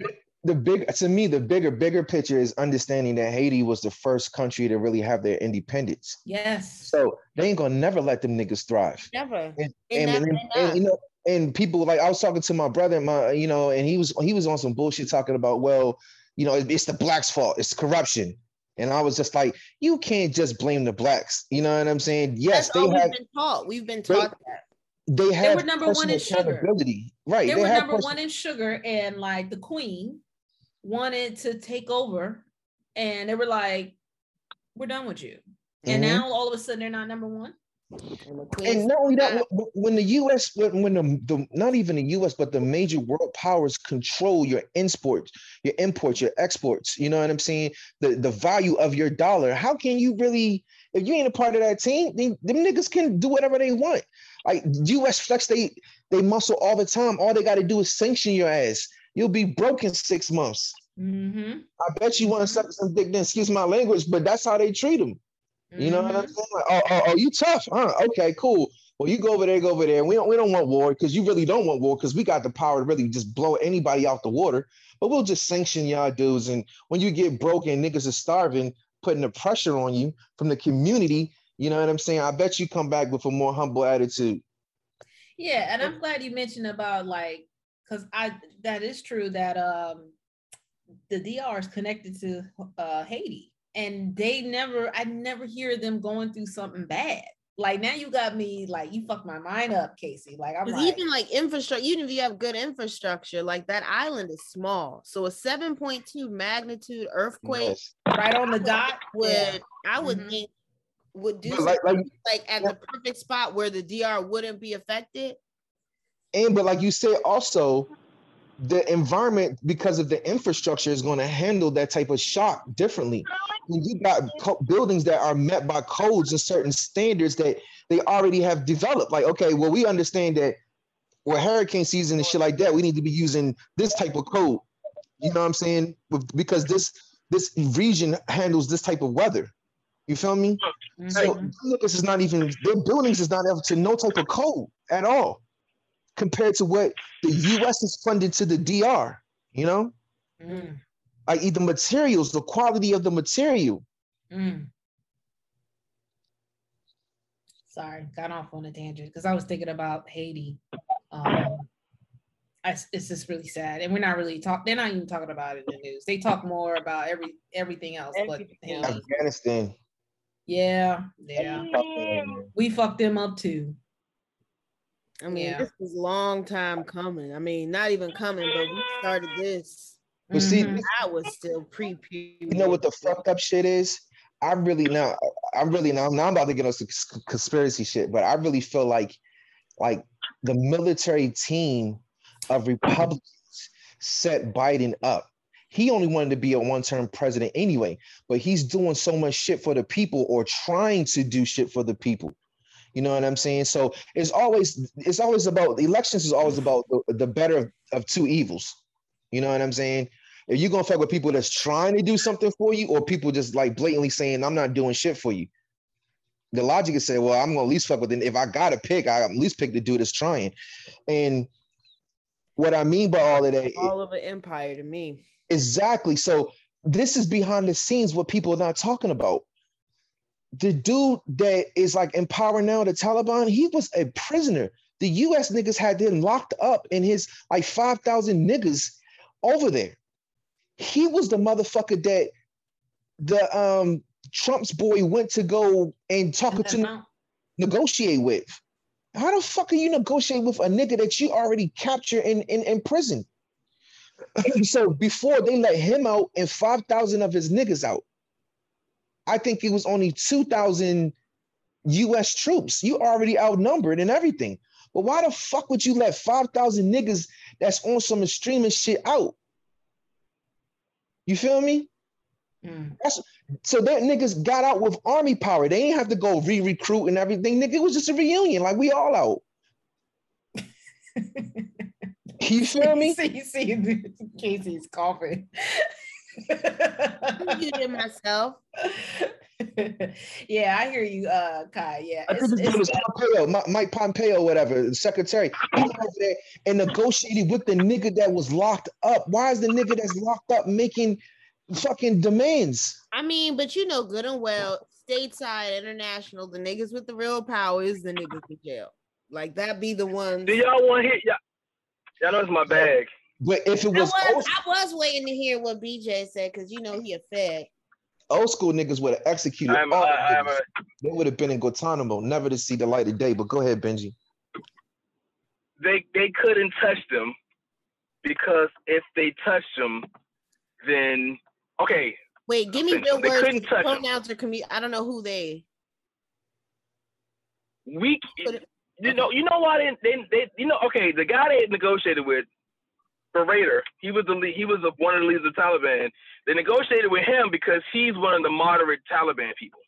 the big to me, the bigger, bigger picture is understanding that Haiti was the first country to really have their independence. Yes. So they ain't gonna never let them niggas thrive. Never. And, They and, never and- and, you know, and people like I was talking to my brother, my you know, and he was he was on some bullshit talking about, well, you know, it- it's the blacks' fault, it's corruption. And I was just like, you can't just blame the blacks. You know what I'm saying? Yes, That's they all have we've been taught. We've been They- taught that. they have were number one in sugar. Right. they they were number person- one in sugar, and like the queen wanted to take over, and they were like, "We're done with you." And Mhm. now all of a sudden they're not number one. And the queen And not only that, when- the U.S. when, when the, the not even the U.S. but the major world powers control your imports, your imports, your exports. You know what I'm saying? The the value of your dollar. How can you really, if you ain't a part of that team, then them niggas can do whatever they want. Like U.S. flex, they they muscle all the time. All they got to do is sanction your ass. You'll be broke in six months. Mm-hmm. I bet you want to suck some dick. Then excuse my language, but that's how they treat them. You know what I'm saying? Like, oh, oh, oh, you tough, huh? Okay, cool. Well, you go over there, go over there. We don't, we don't want war because you really don't want war because we got the power to really just blow anybody out the water. But we'll just sanction y'all dudes. And when you get broke and niggas are starving, putting the pressure on you from the community, you know what I'm saying? I bet you come back with a more humble attitude. Yeah, and I'm glad you mentioned about like because I that is true that um the DR is connected to uh Haiti and they never I never hear them going through something bad. Like now you got me like you fucked my mind up, Casey. Like i'm like, even like infrastructure, even if you have good infrastructure, like that island is small. So a 7.2 magnitude earthquake Yes. right on the dot would Yeah. I would Mhm. think would do like, like like at yeah. the perfect spot where the DR wouldn't be affected. And but like you said, also the environment because of the infrastructure is going to handle that type of shock differently. When you got co- buildings that are met by codes and certain standards that they already have developed, like okay, well we understand that with hurricane season and shit like that, we need to be using this type of code. You know what I'm saying? Because this this region handles this type of weather. You feel me? So Mhm. this is not even their buildings is not up to no type of code at all, compared to what the U.S. is funded to the DR. You know, Mm, like the materials, the quality of the material. mm. Sorry, got off on a tangent because I was thinking about Haiti. Um, I, it's just really sad, and we're not really talking. They're not even talking about it in the news. They talk more about every everything else, but Everything Haiti. else. Afghanistan. Yeah, yeah, we fucked them up too. I mean, Yeah. this was a long time coming. I mean, not even coming, but we started this. But see, Mhm. I was still pre you know what the fucked up shit is? I really now, I'm really now, now I'm not about to get on some conspiracy shit, but I really feel like like the military team of Republicans set Biden up. He only wanted to be a one-term president anyway, but he's doing so much shit for the people or trying to do shit for the people. You know what I'm saying? So it's always it's always about elections is always about the, the better of, of two evils. You know what I'm saying? If you're gonna fuck with people that's trying to do something for you, or people just like blatantly saying, I'm not doing shit for you. The logic is say, well, I'm gonna at least fuck with it. If I gotta pick, I at least pick the dude that's trying. And what I mean by all of that, All of an empire to me. Exactly. So this is behind the scenes what people are not talking about. The dude that is like in power now, the Taliban, he was a prisoner. The US niggas had him locked up in his like 5,000 niggas over there. He was the motherfucker that the um Trump's boy went to go and talk to negotiate with. How the fuck are you negotiate with a nigga that you already captured in, in, in prison? [clears throat] so before they let him out and 5,000 of his niggas out, I think it was only 2,000 US troops. You already outnumbered and everything. But why the fuck would you let 5,000 niggas that's on some extremist shit out? You feel me? Mm. That's so that niggas got out with army power. They didn't have to go re-recruit and everything. Nigga, it was just a reunion, like we all out. [laughs] You feel me? [laughs] see, see, [laughs] Casey's coughing. I muted myself. yeah, I hear you, uh, Kai. Yeah, I think his name was it's, Pompeo, Mike Pompeo, whatever, the secretary. [clears throat] He went over there and negotiated with the nigga that was locked up. Why is the nigga that's locked up making fucking demands? I mean, but you know good and well, stateside, international, the niggas with the real power is the niggas in jail. Like that be the ones. Do y'all want to hit? Y'all, y'all know it's my bag. But if it I was was, I was waiting to hear what BJ said because you know he a fed. old school niggas would have executed I'm, all I, the I'm a, They would have been in Guantanamo, never to see the light of day. But go ahead, Benji. they they couldn't touch them because if they touched them, then okay. Wait, give me They real words. couldn't 'cause touch 'em. Pronouns are commu- I don't know who they. We, you know, you know why they, they, they, you know, okay, the guy they negotiated with, Baradar, he was the lead, he was a, one of the leaders of the Taliban. They negotiated with him because he's one of the moderate Taliban people.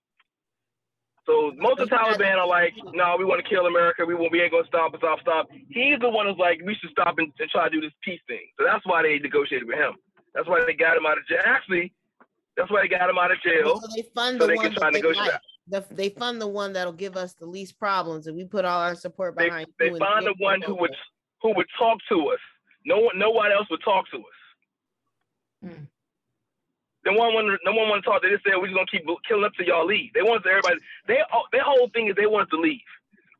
So most of the Taliban are like, no, we want to kill America. We won't, we ain't gonna stop, stop, stop. He's the one who's like, we should stop and, and try to do this peace thing. So that's why they negotiated with him. That's why they got him out of jail. Actually, that's why they got him out of jail. So they fund so the they one can try that they like. The, they fund the one that'll give us the least problems, and we put all our support They, behind. they and found the one who would who would talk to us. No one, no one else would talk to us. Hmm. No one wanted, no one wanted to talk. They just said we're just gonna keep killing up till y'all leave. They wanted everybody. They their whole thing is they want us to leave.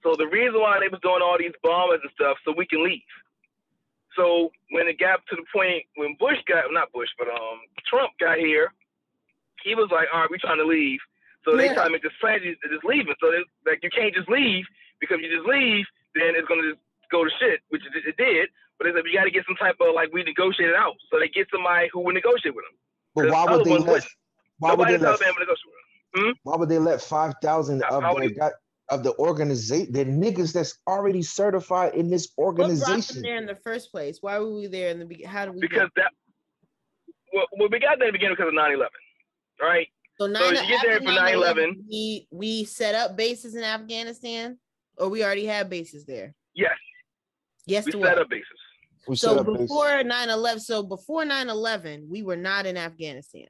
So the reason why they was doing all these bombers and stuff so we can leave. So when it got to the point when Bush got not Bush but um Trump got here, he was like, all right, we trying to leave. So they Yeah. try to make this plan to just leaving. So they, like you can't just leave because if you just leave, then it's gonna just go to shit, which it, it did. But it's like you got to get some type of like we negotiated out. So they get somebody who would negotiate with them. But why would they let? Why would they in the let? Taliban would negotiate with them. Hmm? Why would they let five thousand of how the got of the organization, the niggas that's already certified in this organization? What brought them organization? there in the first place? Why were we there in the beginning? How did we? get- Because that, well, well, we got there in the beginning because of 9/11, right? So nine you get there for 9/11, We we set up bases in Afghanistan, or we already had bases there. Yes, Yes we to set what? up bases. We So up before 9/11, so before 9/11, we were not in Afghanistan.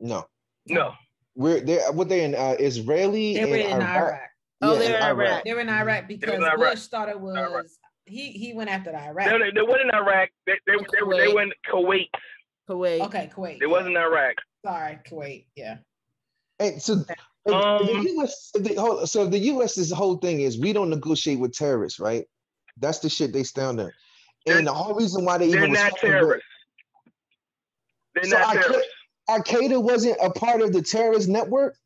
no, No, we're there. What they in uh, Israeli they were and in Iraq. Iraq. Oh, Yeah, they're in Iraq. They were in Iraq because in Iraq. Bush thought it was Iraq. he he went after the they, Iraq. they, they went in Iraq. They they, And they, they, Kuwait. went Kuwait. Kuwait. Okay, Kuwait. They wasn't Iraq. Sorry, Kuwait. Yeah. And so, if Um, the U.S. if the whole, so the U.S.'s whole thing is we don't negotiate with terrorists, right? That's the shit they stand on. And the whole reason why they They're even was not fucking with- terrorists. They're So not I could- terrorists. Al Qaeda wasn't a part of the terrorist network.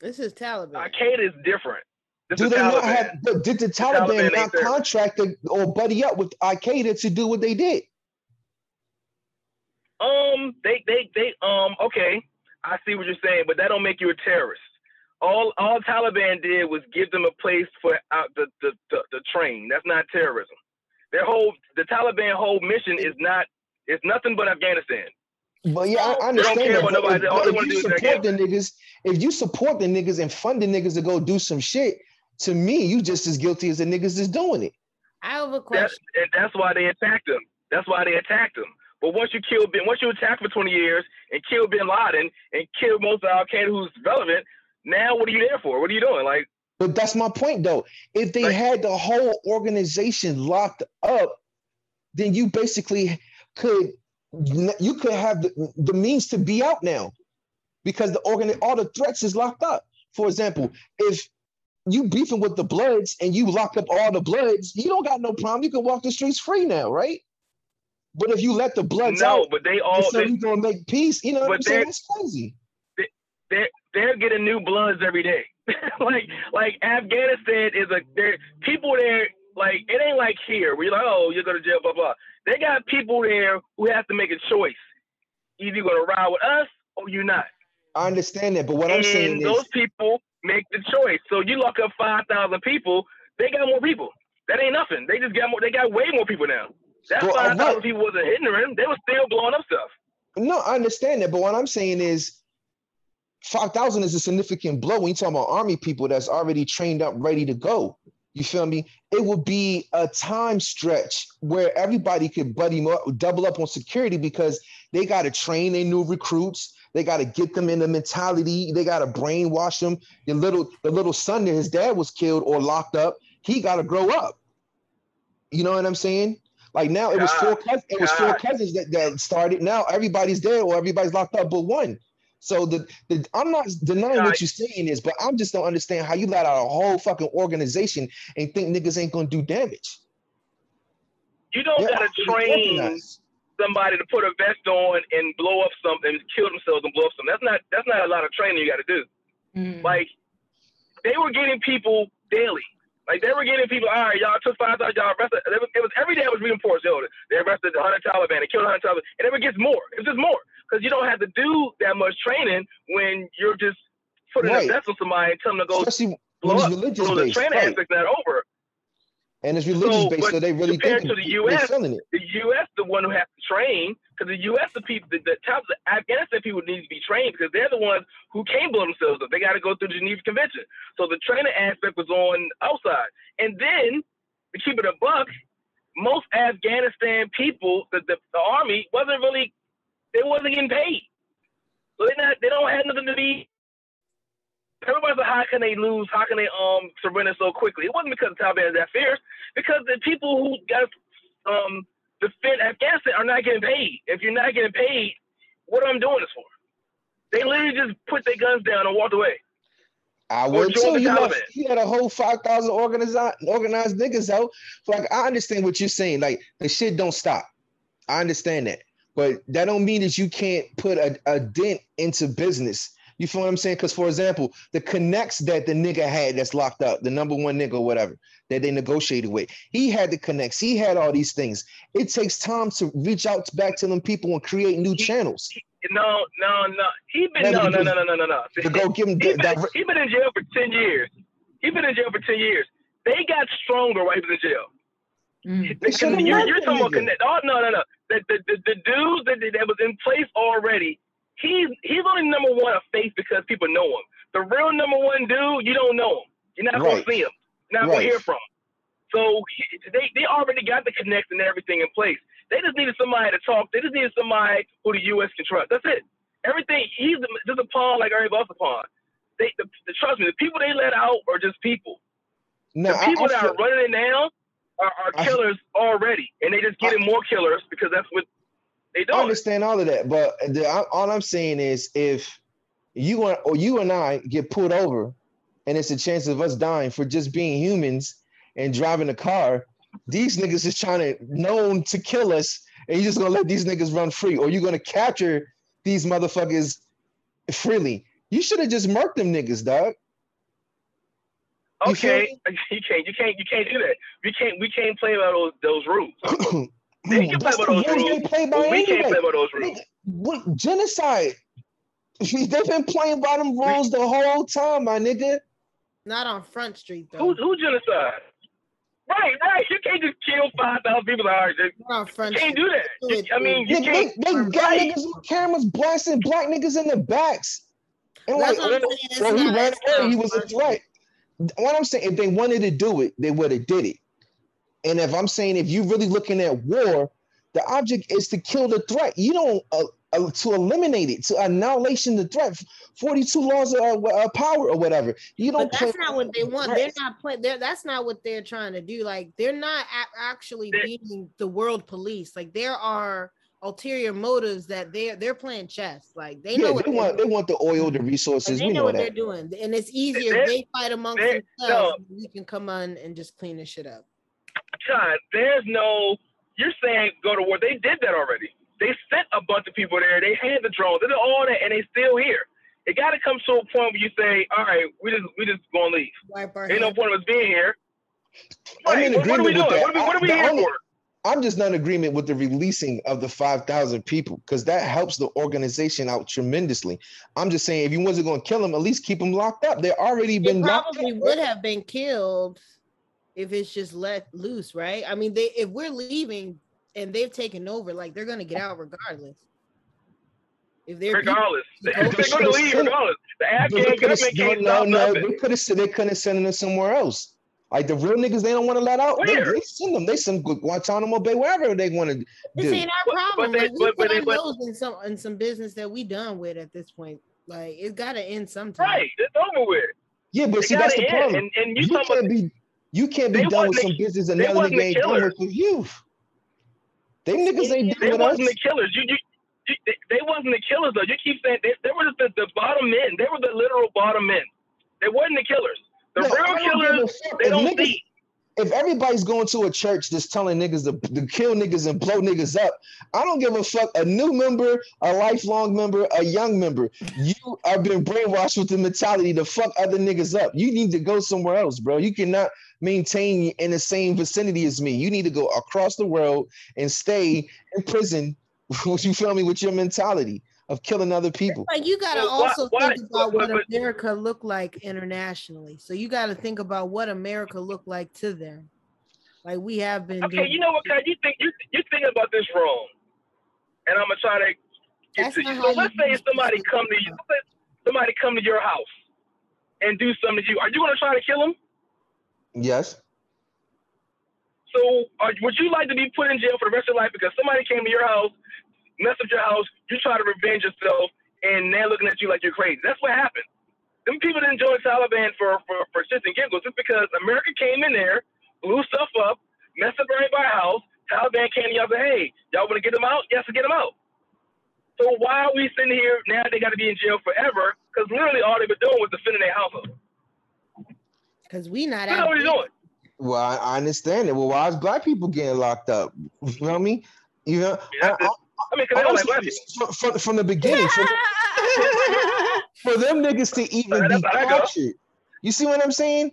This is Taliban. Al Qaeda is different. This Do is they not have? But did the Taliban Taliban not contract or buddy up with Al Qaeda to do what they did? Um, they, they, they, um, okay, I see what you're saying, but that don't make you a terrorist. all all Taliban did was give them a place for out the, the, the, the train. That's not terrorism. Their whole the Taliban whole mission is not it's nothing but Afghanistan. But yeah, I, I They don't understand care that. about nobody. if- All they wanna you do is support the niggas, if you support the niggas and fund the niggas to go do some shit, to me, you just as guilty as the niggas is doing it. I have a That's question. and that's why they attacked him. That's why they attacked him. But once you kill bin, once you attack for 20 years and kill Bin Laden and kill most of Al Qaeda who's relevant, now what are you there for? What are you doing? Like But that's my point, though. If they Right. had the whole organization locked up, then you basically could you could have the, the means to be out now because the organ all the threats is locked up. For example, if you beefing with the Bloods and you lock up all the Bloods, you don't got no problem. You can walk the streets free now, right? But if you let the Bloods no, out, but they all they, you gonna make peace. You know what But I'm saying? That's crazy. they're they're getting new bloods every day. [laughs] like like Afghanistan is a there people there like it ain't like here where you're like oh you're going to jail blah blah. They got people there who have to make a choice. Either you're gonna ride with us or you're not. I understand that, but what I'm and saying is those people make the choice. So you lock up five thousand people, they got more people. That ain't nothing. They just got more. They got way more people now. That five thousand people wasn't hitting them. They were still blowing up stuff. No, I understand that, but what I'm saying is, five thousand is a significant blow when you talk about army people that's already trained up, ready to go. You feel me? It would be a time stretch where everybody could buddy mo- double up on security because they got to train their new recruits. They got to get them in the mentality. They got to brainwash them. The little, the little son that his dad was killed or locked up, he got to grow up. You know what I'm saying? Like now, it was four. Cousins, it was four cousins that, that started. Now everybody's dead or everybody's locked up, but one. So the, the I'm not denying God. what you're saying is, but I'm just don't understand how you let out a whole fucking organization and think niggas ain't gonna do damage. You don't They're gotta train somebody to put a vest on and blow up something, kill themselves and blow up something. That's not that's not a lot of training you got to do. Mm. Like they were getting people daily. Like they were getting people. All right, y'all took five thousand. Y'all arrested. It was, it was every day. It was reinforced. Yo, they arrested the hundred Taliban. They killed hundred Taliban, and it gets more. It's just more because you don't have to do that much training when you're just putting Right. a on somebody and telling them to go Especially blow up. religious the based. training Right. aspect's not over. And it's religious So, based, so they really compared think to the US, feeling it. the U.S. the one who has to train because the U.S. the people the, the top the Afghanistan people need to be trained because they're the ones who can't blow themselves up. They got to go through the Geneva Convention. So the training aspect was on outside, and then to keep it a buck, most Afghanistan people, the, the, the army wasn't really they wasn't getting paid. So they not they don't have nothing to be. Everybody's like, how can they lose? How can they um surrender so quickly? It wasn't because the Taliban is that fierce because the people who got um defend Afghanistan are not getting paid. If you're not getting paid, what am I doing this for? They literally just put their guns down and walked away. I would too. You, know, he had a whole five thousand organized organized niggas out. Like I understand what you're saying. Like the shit don't stop. I understand that, but that don't mean that you can't put a, a dent into business. You feel what I'm saying? Because for example, the connects that the nigga had that's locked up, the number one nigga or whatever that they negotiated with, he had the connects. He had all these things. It takes time to reach out back to them people and create new channels No, no, no. He been no, no, no, no, no, no, no. to go give them. He been, Di- he been in jail for ten years. He been in jail for ten years. They got stronger while he was in jail. Mm. They should have you're, murked you're talking about connect. Oh no, no, no. The the, the, the dudes that, that was in place already. He's he's only number one of face because people know him. The real number one dude, you don't know him. You're not Right. gonna see him. You're not Right. gonna hear from him. So they they already got the connects and everything in place. They just needed somebody to talk. They just needed somebody who the U.S. can trust. That's it. Everything. He's just a pawn like every other pawn. They the, the, trust me. The people they let out are just people. No, The I- people I that feel- are running it now are, are I- killers already, and they just getting more killers because that's what they do. I understand all of that, but the, I, all I'm saying is if you and or you and I get pulled over, and it's a chance of us dying for just being humans and driving a car, these niggas is trying to known to kill us, and you just gonna let these niggas run free, or you gonna capture these motherfuckers freely. You should have just murked them niggas, dog. You feel Okay, [laughs] you can't, you can't, you can't do that. We can't, we can't play by those those rules. [clears throat] [clears throat] They can play by those rules rules, play by But we can't play by those rules. What genocide? [laughs] They've been playing by them rules the whole time, my nigga. Not on Front Street though. Who, who genocide? Right, right. You can't just kill five thousand people. All right, just- Not on you can't do that. Do it, I mean, you They, they, can't. they got Right. niggas with cameras blasting black niggas in the backs. And like, That's what I'm oh, saying. Well, he ran away. He was a threat. What I'm saying, if they wanted to do it, they would have did it. And if I'm saying, if you're really looking at war, the object is to kill the threat. You don't uh, uh, to eliminate it, to annihilation the threat. 42 laws of uh, power or whatever. You don't. But that's not what they want. They're not playing. They're, that's not what they're trying to do. Like they're not actually being the world police. Like there are ulterior motives that they're they're playing chess. Like they know what they they're want they want the oil, the Like, resources. they We know know what they're doing, and it's easier They're- they fight amongst they're- themselves. We can come on and just clean this shit up. John, there's no. You're saying go to war. They did that already. They sent a bunch of people there. They had the drones. They did all that, and they still here. It got to come to a point where you say, "All right, we just we just gonna leave. Wipe our Ain't no point of us being here." I'm Right, in what, what are we agreement doing? that. What are we, what are we here only- for? I'm just not in agreement with the releasing of the 5,000 people because that helps the organization out tremendously. I'm just saying, if you wasn't going to kill them, at least keep them locked up. They've already They been locked probably up. would have been killed if it's just let loose, right? I mean, they if we're leaving and they've taken over, like they're gonna get out regardless. If they're Regardless, [laughs] they, They are going to leave regardless. The Afghan they could've- government no, can't no, no, they could have they couldn't send them somewhere else. Like the real niggas, they don't want to let out. They, Where? they send them. They send Guantanamo Bay wherever they want to This do. ain't our problem. but they- like, we but- but put they- our but- nose in some in some business that we done with at this point. Like it's got to end sometime. Right, it's over with. Yeah, but It see, that's the end. problem. And, and you You can't be you can't be done with some the- business they another wasn't nigga the ain't done killers. with with you. Them niggas ain't they done with us. They wasn't the killers. You, you, you they, they wasn't the killers though. You keep saying they, they were just the, the bottom men. They were the literal bottom men. They wasn't the killers. The I real don't give a killers, they If don't niggas- if everybody's going to a church just telling niggas to, to kill niggas and blow niggas up, I don't give a fuck. A new member, a lifelong member, a young member, you have been brainwashed with the mentality to fuck other niggas up. You need to go somewhere else, bro. You cannot maintain in the same vicinity as me. You need to go across the world and stay in prison. [laughs] you feel me with your mentality of killing other people. Like you got to Well, also why- think about but- what but- America looked like internationally. So you got to think about what America looked like to them. Like we have been. Okay, doing. you know what, Kai? You think you you think about this wrong, and I'm gonna try to get That's to not you. So let's you say somebody come to you. Somebody come to your house and do something to you. Are you gonna try to kill them? Yes. So, are, would you like to be put in jail for the rest of your life because somebody came to your house, messed up your house, you try to revenge yourself, and they're looking at you like you're crazy? That's what happened. Them people didn't join Taliban for, for, for shits and giggles. It's because America came in there, blew stuff up, messed up everybody's house. Taliban came to y'all and said, hey, y'all want to get them out? Yes, to get them out. So why are we sitting here now? They got to be in jail forever because literally all they've been doing was defending their household. Because we not That's what out. he's doing. Well, I, I understand it. Well, why is black people getting locked up? [laughs] You know what I mean? You know, Yeah, I- I- I mean, because they like black from, from, from the beginning, from, [laughs] for them niggas to even be how that go. captured. You see what I'm saying?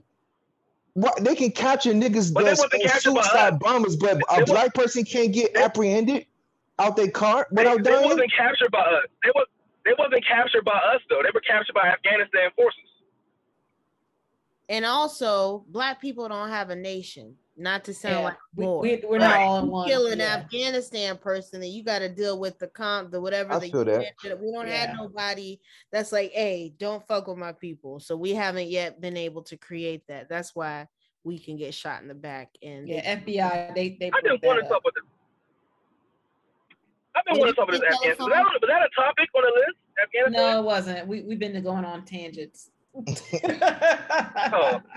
What they can capture niggas But that's wasn't in captured by suicide bombers, but They a wa- black person can't get they- apprehended out their car They, without they dying. wasn't captured by us. They was they wasn't captured by us though. They were captured by Afghanistan forces. And also, black people don't have a nation. Not to sound Yeah, like we, more. we, we're not Right. all in one. kill an yeah. Afghanistan person, and you got to deal with the comp, the whatever. I the feel that. We don't Yeah. have nobody that's like, hey, don't fuck with my people. So we haven't yet been able to create that. That's why we can get shot in the back. And Yeah, FBI. They they. I put just want to that talk up. about this. I've been Did wanting to talk about this Afghanistan. Was that, was that a topic on the list? Afghanistan? No, it wasn't. We we've been going on tangents. Oh. [laughs]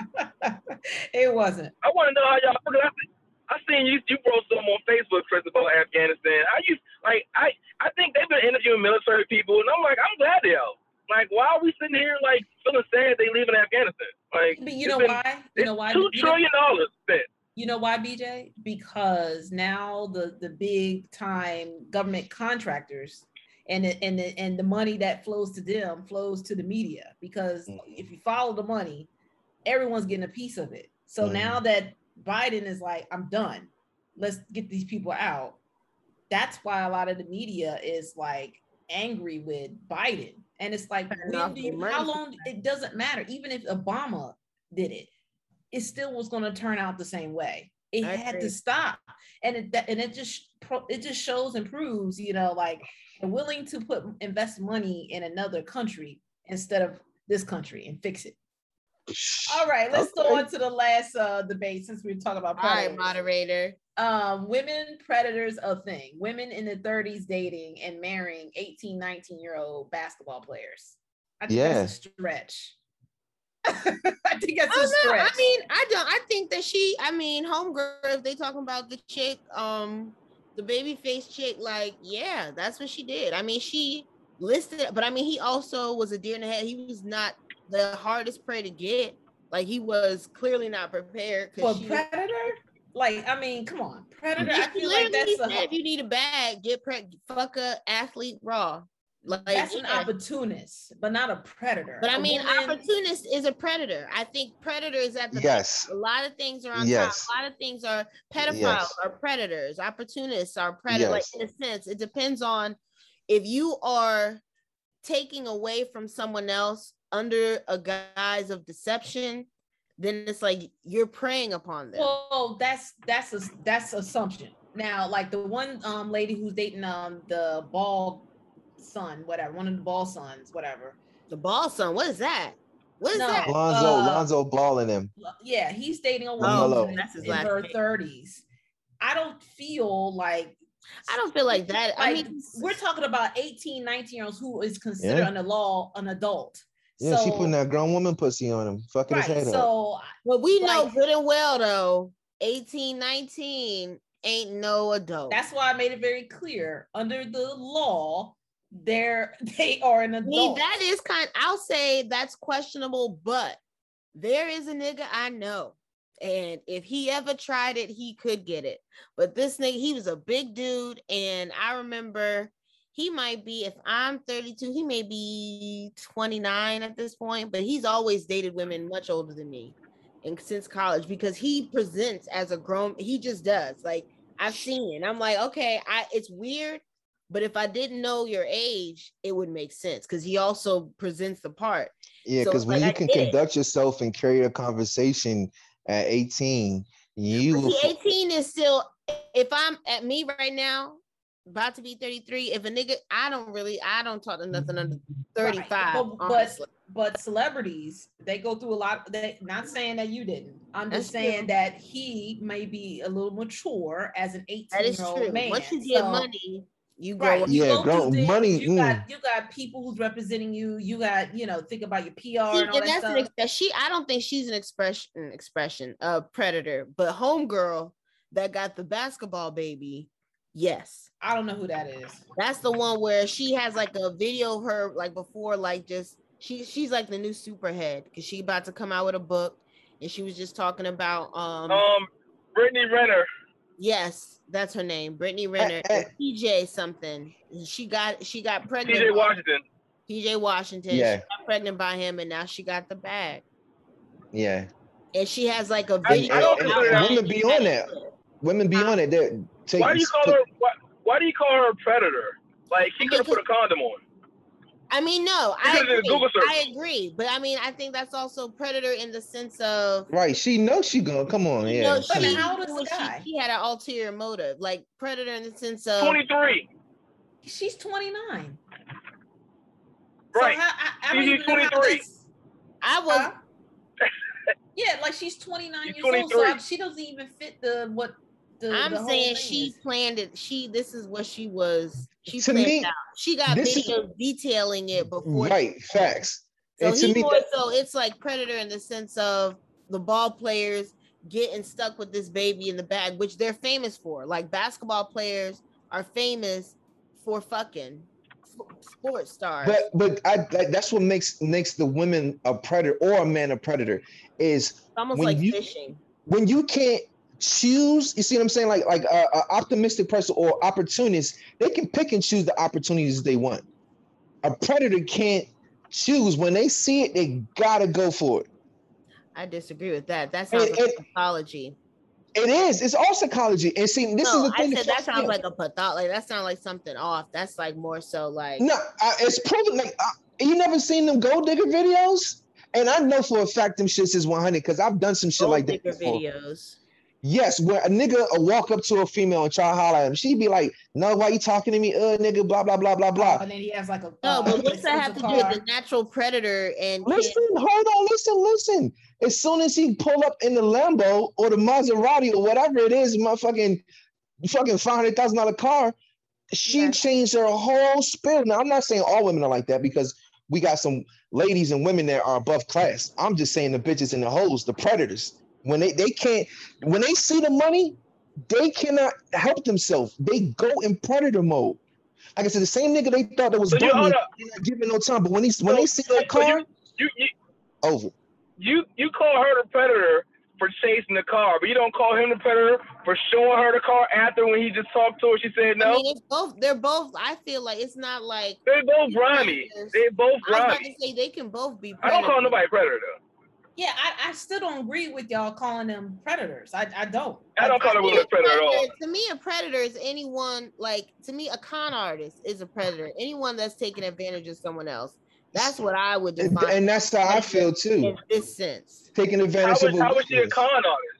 It wasn't. I want to know how y'all. Because I, I seen you. You wrote something on Facebook, Chris, about Afghanistan. I used like I. I think they've been interviewing military people, and I'm like, I'm glad they out. Like, why are we sitting here like feeling sad they leaving Afghanistan? Like, But you know been- why? You know why? Two You know- dollars spent. You know why, BJ? Because now the the big time government contractors and the, and the, and the money that flows to them flows to the media. Because Mhm. if you follow the money, everyone's getting a piece of it. So Mhm. now that Biden is like, I'm done. Let's get these people out. That's why a lot of the media is like angry with Biden And it's like, when do you, how long? It doesn't matter. Even if Obama did it, it still was going to turn out the same way. It I had agree. to stop, and it and it just it just shows and proves, you know, like they're willing to put invest money in another country instead of this country and fix it. All right, let's go on to the last uh debate since we we're talking about All right, moderator. um women predators a thing women in the 30s dating and marrying 18 19 year old basketball players i think that's a stretch [laughs] i think that's Oh a no, stretch I mean, I don't. I think that she. I mean, homegirl. If they talking about the chick, um, the baby face chick, like, yeah, that's what she did. I mean, she listed, but I mean, he also was a deer in the head. He was not the hardest prey to get. Like, he was clearly not prepared. for she, predator like i mean come on predator i feel like that's a if you need a bag, get pre- fuck a athlete raw. Like, that's an yeah. opportunist but not a predator But I A mean, woman- opportunist is a predator. I think predator is at the Yes. a lot of things are on Yes. top. A lot of things are pedophiles Yes. are predators. Opportunists are predators. Yes. Like in a sense, it depends on if you are taking away from someone else under a guise of deception, then it's like you're preying upon them. Well, that's that's a that's assumption. Now, like the one um lady who's dating um the ball son, whatever, one of the ball sons, whatever. the ball son, what is that? What is No. that? Lonzo, Uh, Lonzo Ball in him. Yeah, he's dating a LaMelo. woman That's his in her thirties. I don't feel like I don't feel like [laughs] that. I mean, we're talking about 18, 19 year olds who is considered Yeah. under law an adult. Yeah, she So- putting that grown woman pussy on him, fucking his right. head up. So But we know good and well though, 18, 19 ain't no adult. that's why I made it very clear under the law, they're [laughs] they are an adult. that is kind I'll say that's questionable, but there is a nigga I know. And if he ever tried it, he could get it. But this nigga, he was a big dude. And I remember he might be, if I'm 32, he may be 29 at this point, but he's always dated women much older than me. And since college, because he presents as a grown, he just does. Like I've seen it. I'm like, okay, I it's weird, but if I didn't know your age, it would make sense because he also presents the part. Yeah, So, because when like, you I can get it. conduct yourself and carry a conversation at 18, you But will. 18 is still, if I'm at me right now, about to be 33, if a nigga, I don't really, I don't talk to nothing under 35. But- but- but celebrities they go through a lot they not saying that you didn't i'm just That's saying true. that he may be a little mature as an 18 year old man Once you get So, money, you go. right up. you Yeah, go through money, you mm. got you got people who's representing you you got you know think about your pr See, and all and that that's stuff an expression. She, I don't think she's an expression, expression of predator, but homegirl that got the basketball baby, yes. i don't know who that is That's the one where she has like a video of her like before, like just she she's like the new superhead because she about to come out with a book and she was just talking about um Um, Brittany Renner. Yes, that's her name, Brittany Renner. PJ something. She got she got pregnant. TJ by- Washington. PJ Washington. Yeah. She got pregnant by him and now she got the bag. Yeah, And she has like a I- video. I don't out consider there. that- women be on that. Women be on it. They're taking. Why do you call her? Why, why do you call her a predator? Like he could have put a condom on. I mean, no, I Because it's a agree. I agree, but I mean, I think that's also predator in the sense of Right, she knows she gonna Come on, yeah. know, Wait she, minute, how old is the she- guy? She, had an ulterior motive, like predator in the sense of Twenty three. she's 29 Right. so how, I, I She's even know how 23. I was. Huh? [laughs] yeah like she's 29 years old so she doesn't even fit the what the, I'm the whole saying thing she is. planned it. She this is what she was. She To planned me, it out. She got this is- detailing it before. Right, facts. So and to he me, more that- so it's like predator in the sense of the ball players getting stuck with this baby in the bag, which they're famous for. Like basketball players are famous for fucking sports stars. But but I that, that's what makes makes the women a predator or a man a predator is it's almost when like you- fishing. when you can't choose. You see what I'm saying? Like like a, a optimistic person or opportunist, they can pick and choose the opportunities they want. A predator can't choose when they see it. They gotta go for it. I disagree with that. That And- sounds like psychology. It is. It's all psychology. And see, this no, is the thing. I said that sounds like a pathology. Like that sounds like something off. That's like more so like No, I, it's proven. Like I, you never seen them gold digger videos, and I know for a fact them shits is one hundred because I've done some shit gold like that before. videos. Yes, where a nigga will walk up to a female and try to holler at him. She'd be like, "No, why you talking to me, uh, nigga?" Blah blah blah blah blah. And then he has like a No, uh, but what's that have a to do with the natural predator and Listen, hold on, listen, listen. As soon as he pull up in the Lambo or the Maserati or whatever it is, motherfucking fucking five hundred thousand dollar car, she Yeah. changed her whole spirit. Now I'm not saying all women are like that because we got some ladies and women that are above class. I'm just saying the bitches and the hoes, the predators. When they they can't when they see the money, they cannot help themselves. They go in predator mode. Like I said, the same nigga they thought that was So you dumb, hold up. they not giving no time. But when he when they see So- that so car, you, you, you, over. you you call her the predator for chasing the car, but you don't call him the predator for showing her the car after when he just talked to her. She said I no. mean, it's both. They're both. I feel like it's not like they both grimy. They both I was about to say they can both be. I don't call nobody predator though. Yeah, I, I still don't agree with y'all calling them predators. I, I don't. I don't call I a woman a predator at all. To me, a predator is anyone like to me a con artist is a predator. Anyone that's taking advantage of someone else. That's what I would And, define and that's how I feel too. in this sense. Taking advantage was, of how was she a con artist?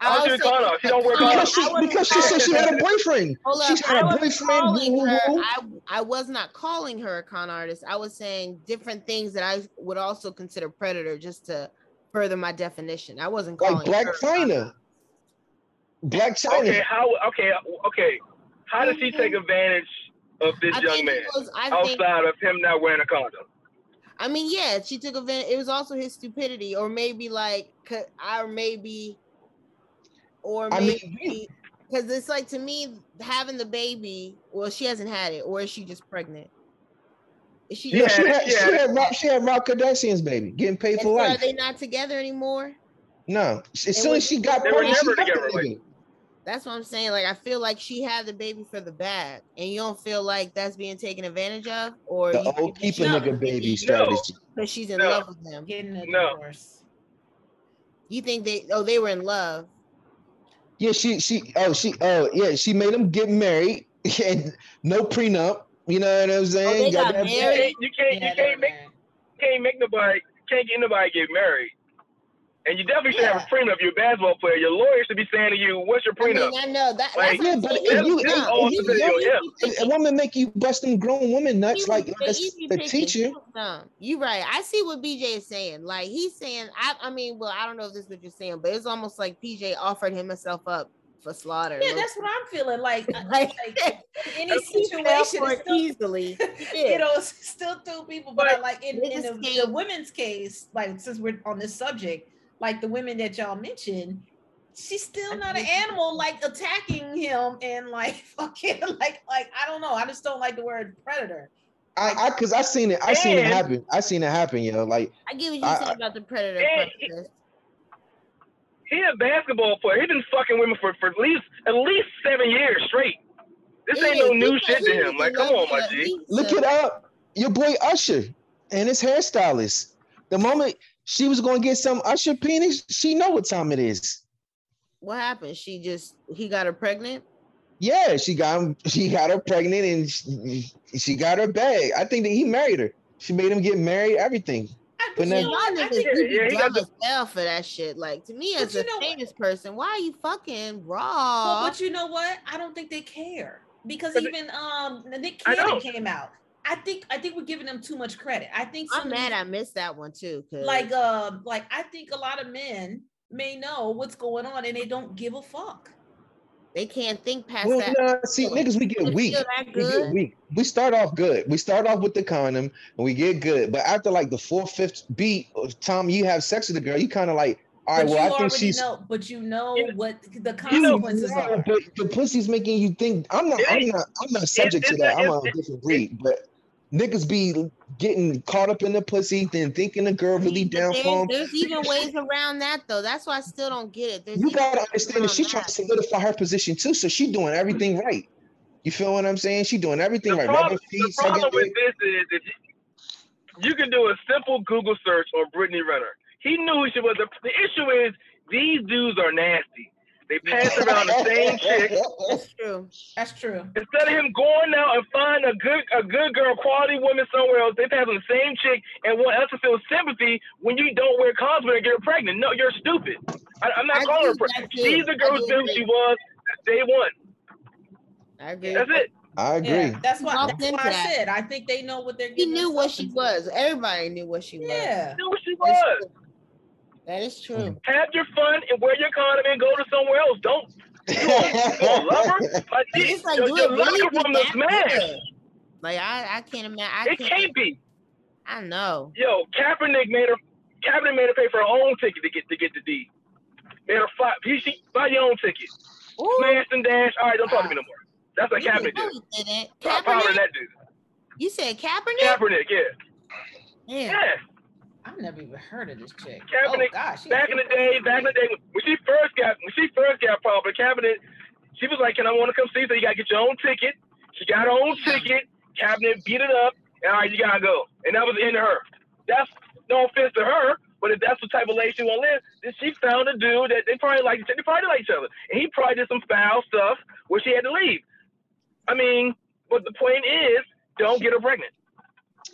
How I was she would a say con artist? She don't work con- because she because she said she had a calling- boyfriend. Hold She's up, had I a wasn't boyfriend. calling woo, woo, her. I, I was not calling her a con artist. I was saying different things that I would also consider predator, just to further my definition. I wasn't calling Like Black her China. Blac Chyna. Okay, how? Okay, okay. How does she mm-hmm. take advantage of this I young man was. I think. outside of him not wearing a condom? I mean, yeah, she took advantage. It was also his stupidity, or maybe like, c- or maybe, or I mean, maybe because it's like to me having the baby. Well, she hasn't had it, or is she just pregnant? Is she? Yeah, she had, yeah. she had Rob, she had Rob Kardashian's baby, getting paid And for so are they not together anymore? No, as soon as she got They pregnant, she never left the together, like- That's what I'm saying. Like, I feel like she had the baby for the bag, and you don't feel like that's being taken advantage of, or The old think keep a No. nigga baby No. strategy. because she's in No. love with him. Getting a No. divorce. You think they? Oh, they were in love. Yeah, she she oh she oh yeah she made him get married [laughs] and no prenup. You know what I'm saying? Oh, they got that- You married? can't, you can't, Yeah, you can't make, married. can't make nobody, can't get nobody get married. And you definitely should have a prenup. You're a basketball player. Your lawyer should be saying to you, "What's your I prenup?" mean, I know that. Like, that's Yeah, but I'm if you, He's if, if you, video, yeah. if a woman make you bust them grown woman nuts, he like that's the teacher. he was dumb. You right. I see what BJ is saying. Like he's saying, I, I mean, well, I don't know if this is what you're saying, but it's almost like PJ offered himself up for slaughter. Yeah, that's what I'm feeling like. [laughs] Uh, like- like [laughs] any situation, for it still, [laughs] easily. He you know, still two people. But, But like in, in this the, the women's case, like since we're on this subject, like the women that y'all mentioned, she's still not an animal, like attacking him and like [laughs] fucking like like I don't know. I just don't like the word predator. I, I, cause I seen it. I seen it happen. I seen it happen, yo. Like I get what you I- said about the predator. And- process. He a basketball player. He been fucking women for, for at least at least seven years straight. This ain't He no new shit to him. Like, come on, my with. G. Look it up. Your boy Usher and his hairstylist. The moment she was gonna get some Usher penis, she know what time it is. What happened? She just he got her pregnant. Yeah, she got him. She got her pregnant, and she, she got her bag. I think that he married her. She made him get married. Everything. I, But you now- Y'all what? I niggas think Yeah, he got dumb as hell for that shit. Like to me, But as a know what? famous person, why are you fucking Well, raw? but you know what? I don't think they care because But they- even um Nick I Cannon came out. I think I think we're giving them too much credit. I think some I'm mad these- I missed that one too. 'cause like uh like I think a lot of men may know what's going on and they don't give a fuck. they can't think past Well, that. nah, see, niggas, we get weak. We get weak. We start off good. We start off with the condom and we get good. But after like the fourth, fifth beat Tom, you have sex with the girl, you kind of like, all right, but well, you I think she's know, but you know You what the you know- are. but the pussy's making you think. I'm not. I'm not. I'm not subject to that. a- I'm a different breed. But niggas be getting caught up in the pussy, then thinking the girl really But down there's, for 'em. there's even ways around that though. That's why I still don't get it. There's You gotta understand that around she's trying to solidify her position too. So she doing everything right. You feel what I'm saying? She doing everything The right. problem, Rubbing the problem with dick. this is if you, you can do a simple Google search on Brittany Renner. He knew who she was. The, the issue is these dudes are nasty. They pass around the same [laughs] chick. That's true. That's true. Instead of him going out and find a good a good girl, quality woman somewhere else, they pass on the same chick and want us to feel sympathy when you don't wear condoms and get her pregnant. No, you're stupid. I, am not I calling her agree pregnant. She's the girl I who knew she was day one. I agree. That's it. I agree. Yeah, that's why. That's into why I that. said I think they know what they're. He getting knew what she was. Everybody knew what she was. Yeah. Knew what she was. That is true. [laughs] Have your fun and wear your condom and go to somewhere else. Don't [laughs] you a lover? Like, It's like, your, do your it really locker be room is that smashed. good? Like I, I can't imagine. I It can't. can't be. I know. Yo, Kaepernick made her. Kaepernick made her pay for her own ticket to get to get the D. Made her fight. He, she buy your own ticket. Ooh, Smash and dash. All right, don't talk to me no more. That's what you Kaepernick did. Stop powering that dude. You said Kaepernick? Kaepernick, yeah, Yeah. yeah. I've never even heard of this chick. Kaepernick, oh gosh. Back in the day, back in the day when she first got when she first got popular, Kaepernick, she was like, "Can I want to come see?" So you got to get your own ticket. She got her own ticket. Kaepernick beat it up, and all right, you gotta go. And that was the end of her. That's no offense to her, but if that's the type of lady she want to live, then she found a dude that they probably like. They probably like each other, and he probably did some foul stuff where she had to leave. I mean, but the point is, don't get her pregnant.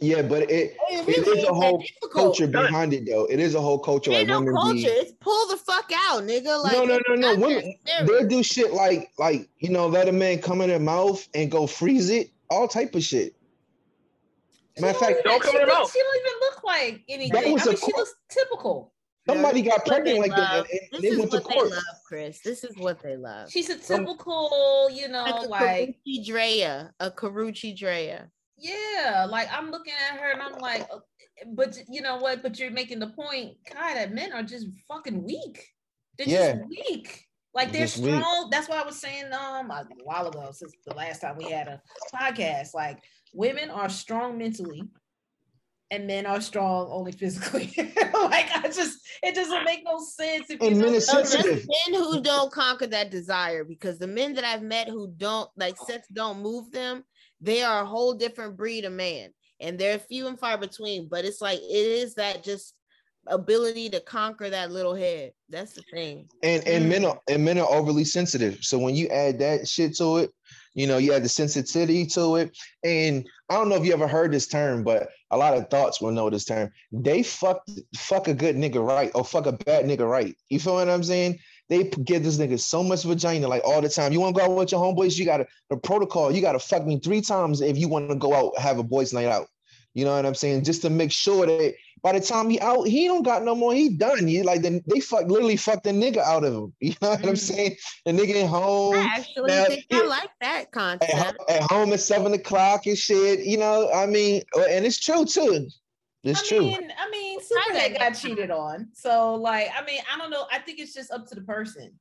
Yeah, but it It it really is a whole difficult. culture behind it though. It is a whole culture It like no women culture. be It's pull the fuck out, nigga. Like no, no, no, no. Women, they'll do shit like, like you know, let a man come in their mouth and go freeze it, all type of shit. Matter of fact, Don't come in her mouth. She don't even look like anything. was I mean, a she looks typical. somebody This got pregnant they like that, and, and This they is went to what they court. love, Chris. This is what they love. She's a Some- typical, you know, like like Karuchi Drea, a Karuchi Drea. Yeah, like I'm looking at her and I'm like, uh, but you know what? But you're making the point, God, that men are just fucking weak. They're Yeah. just weak. Like they're Just weak. strong. That's why I was saying um a while ago, since the last time we had a podcast. Like women are strong mentally, and men are strong only physically. [laughs] like I just, it doesn't make no sense. If you And men know- just men who don't conquer that desire, because the men that I've met who don't like sex don't move them, they are a whole different breed of man, and they're few and far between. But it's like it is that just ability to conquer that little head. That's the thing. and and mm. men are and men are overly sensitive. So when you add that shit to it, you know, you add the sensitivity to it. And I don't know if you ever heard this term, but a lot of thoughts will know this term. They fuck fuck a good nigga right or fuck a bad nigga right. You feel what I'm saying? They give this nigga so much vagina like all the time. You want to go out with your homeboys? You got the protocol. You got to fuck me three times if you want to go out have a boys' night out. You know what I'm saying? Just to make sure that by the time he out, he don't got no more. He done. He like the, they fuck literally fucked the nigga out of him. [laughs] You know what I'm Mm. saying? The nigga at home I actually now, think I like that at, concept. ho- at home at seven o'clock and shit. You know, I mean, uh, and it's true too. It's I true. mean, I mean, Superhead got cheated on. So, like, I mean, I don't know. I think it's just up to the person.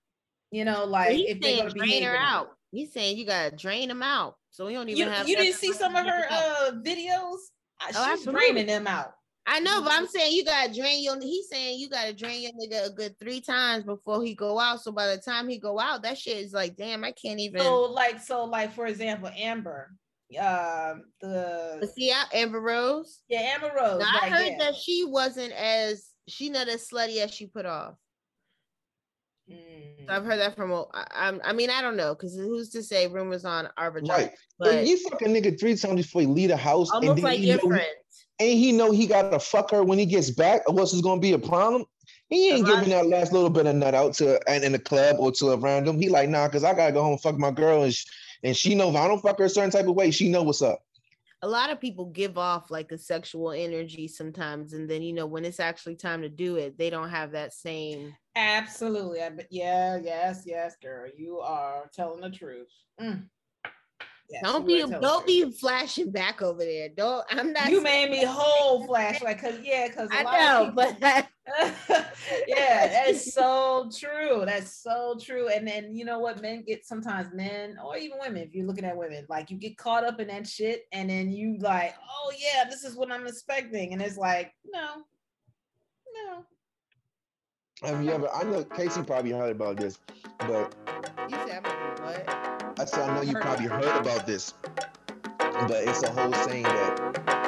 You know, like He's if they're gonna drain behave. her or not. out. He's saying you gotta drain them out. So we don't even You, have. you didn't see some of her get it out. uh videos. Uh, She's absolutely. draining them out. I know, but I'm saying you gotta drain your. He's saying you gotta drain your nigga a good three times before he go out. So by the time he go out, that shit is like, damn, I can't even. So, like, so like for example, Amber, um, the see, I, Amber Rose. yeah, Amber Rose. Now, I heard yeah. that she wasn't as she not as slutty as she put off. Mm. So I've heard that from. a- I, I'm- I mean, I don't know because who's to say rumors on our vagina, right. but If you fuck a nigga three times before you leave the house, and almost then like he your know, friend. and he know he gotta fuck her when he gets back, or else it's gonna be a problem. He ain't A lot- giving that last little bit of nut out to and in a club or to a random. He like, nah, cause I gotta go home and fuck my girl, and, sh- and she know if I don't fuck her a certain type of way, she know what's up. a lot of people give off like a sexual energy sometimes and then you know when it's actually time to do it they don't have that same Absolutely. I, bet- yeah, yes, yes, girl. You are telling the truth. Mm. Yes, don't be don't be flashing back over there don't i'm not You made me whole flashlight because yeah, because i know but yeah, that's [laughs] so true. That's so true. And then you know what, men get sometimes men or even women, if you're looking at women, like you get caught up in that shit, and then you like, oh yeah, this is what I'm expecting, and it's like, no, no. Have you ever? I know Casey probably heard about this, but you said I'm gonna do what I said I know you probably heard about this, but it's a whole saying that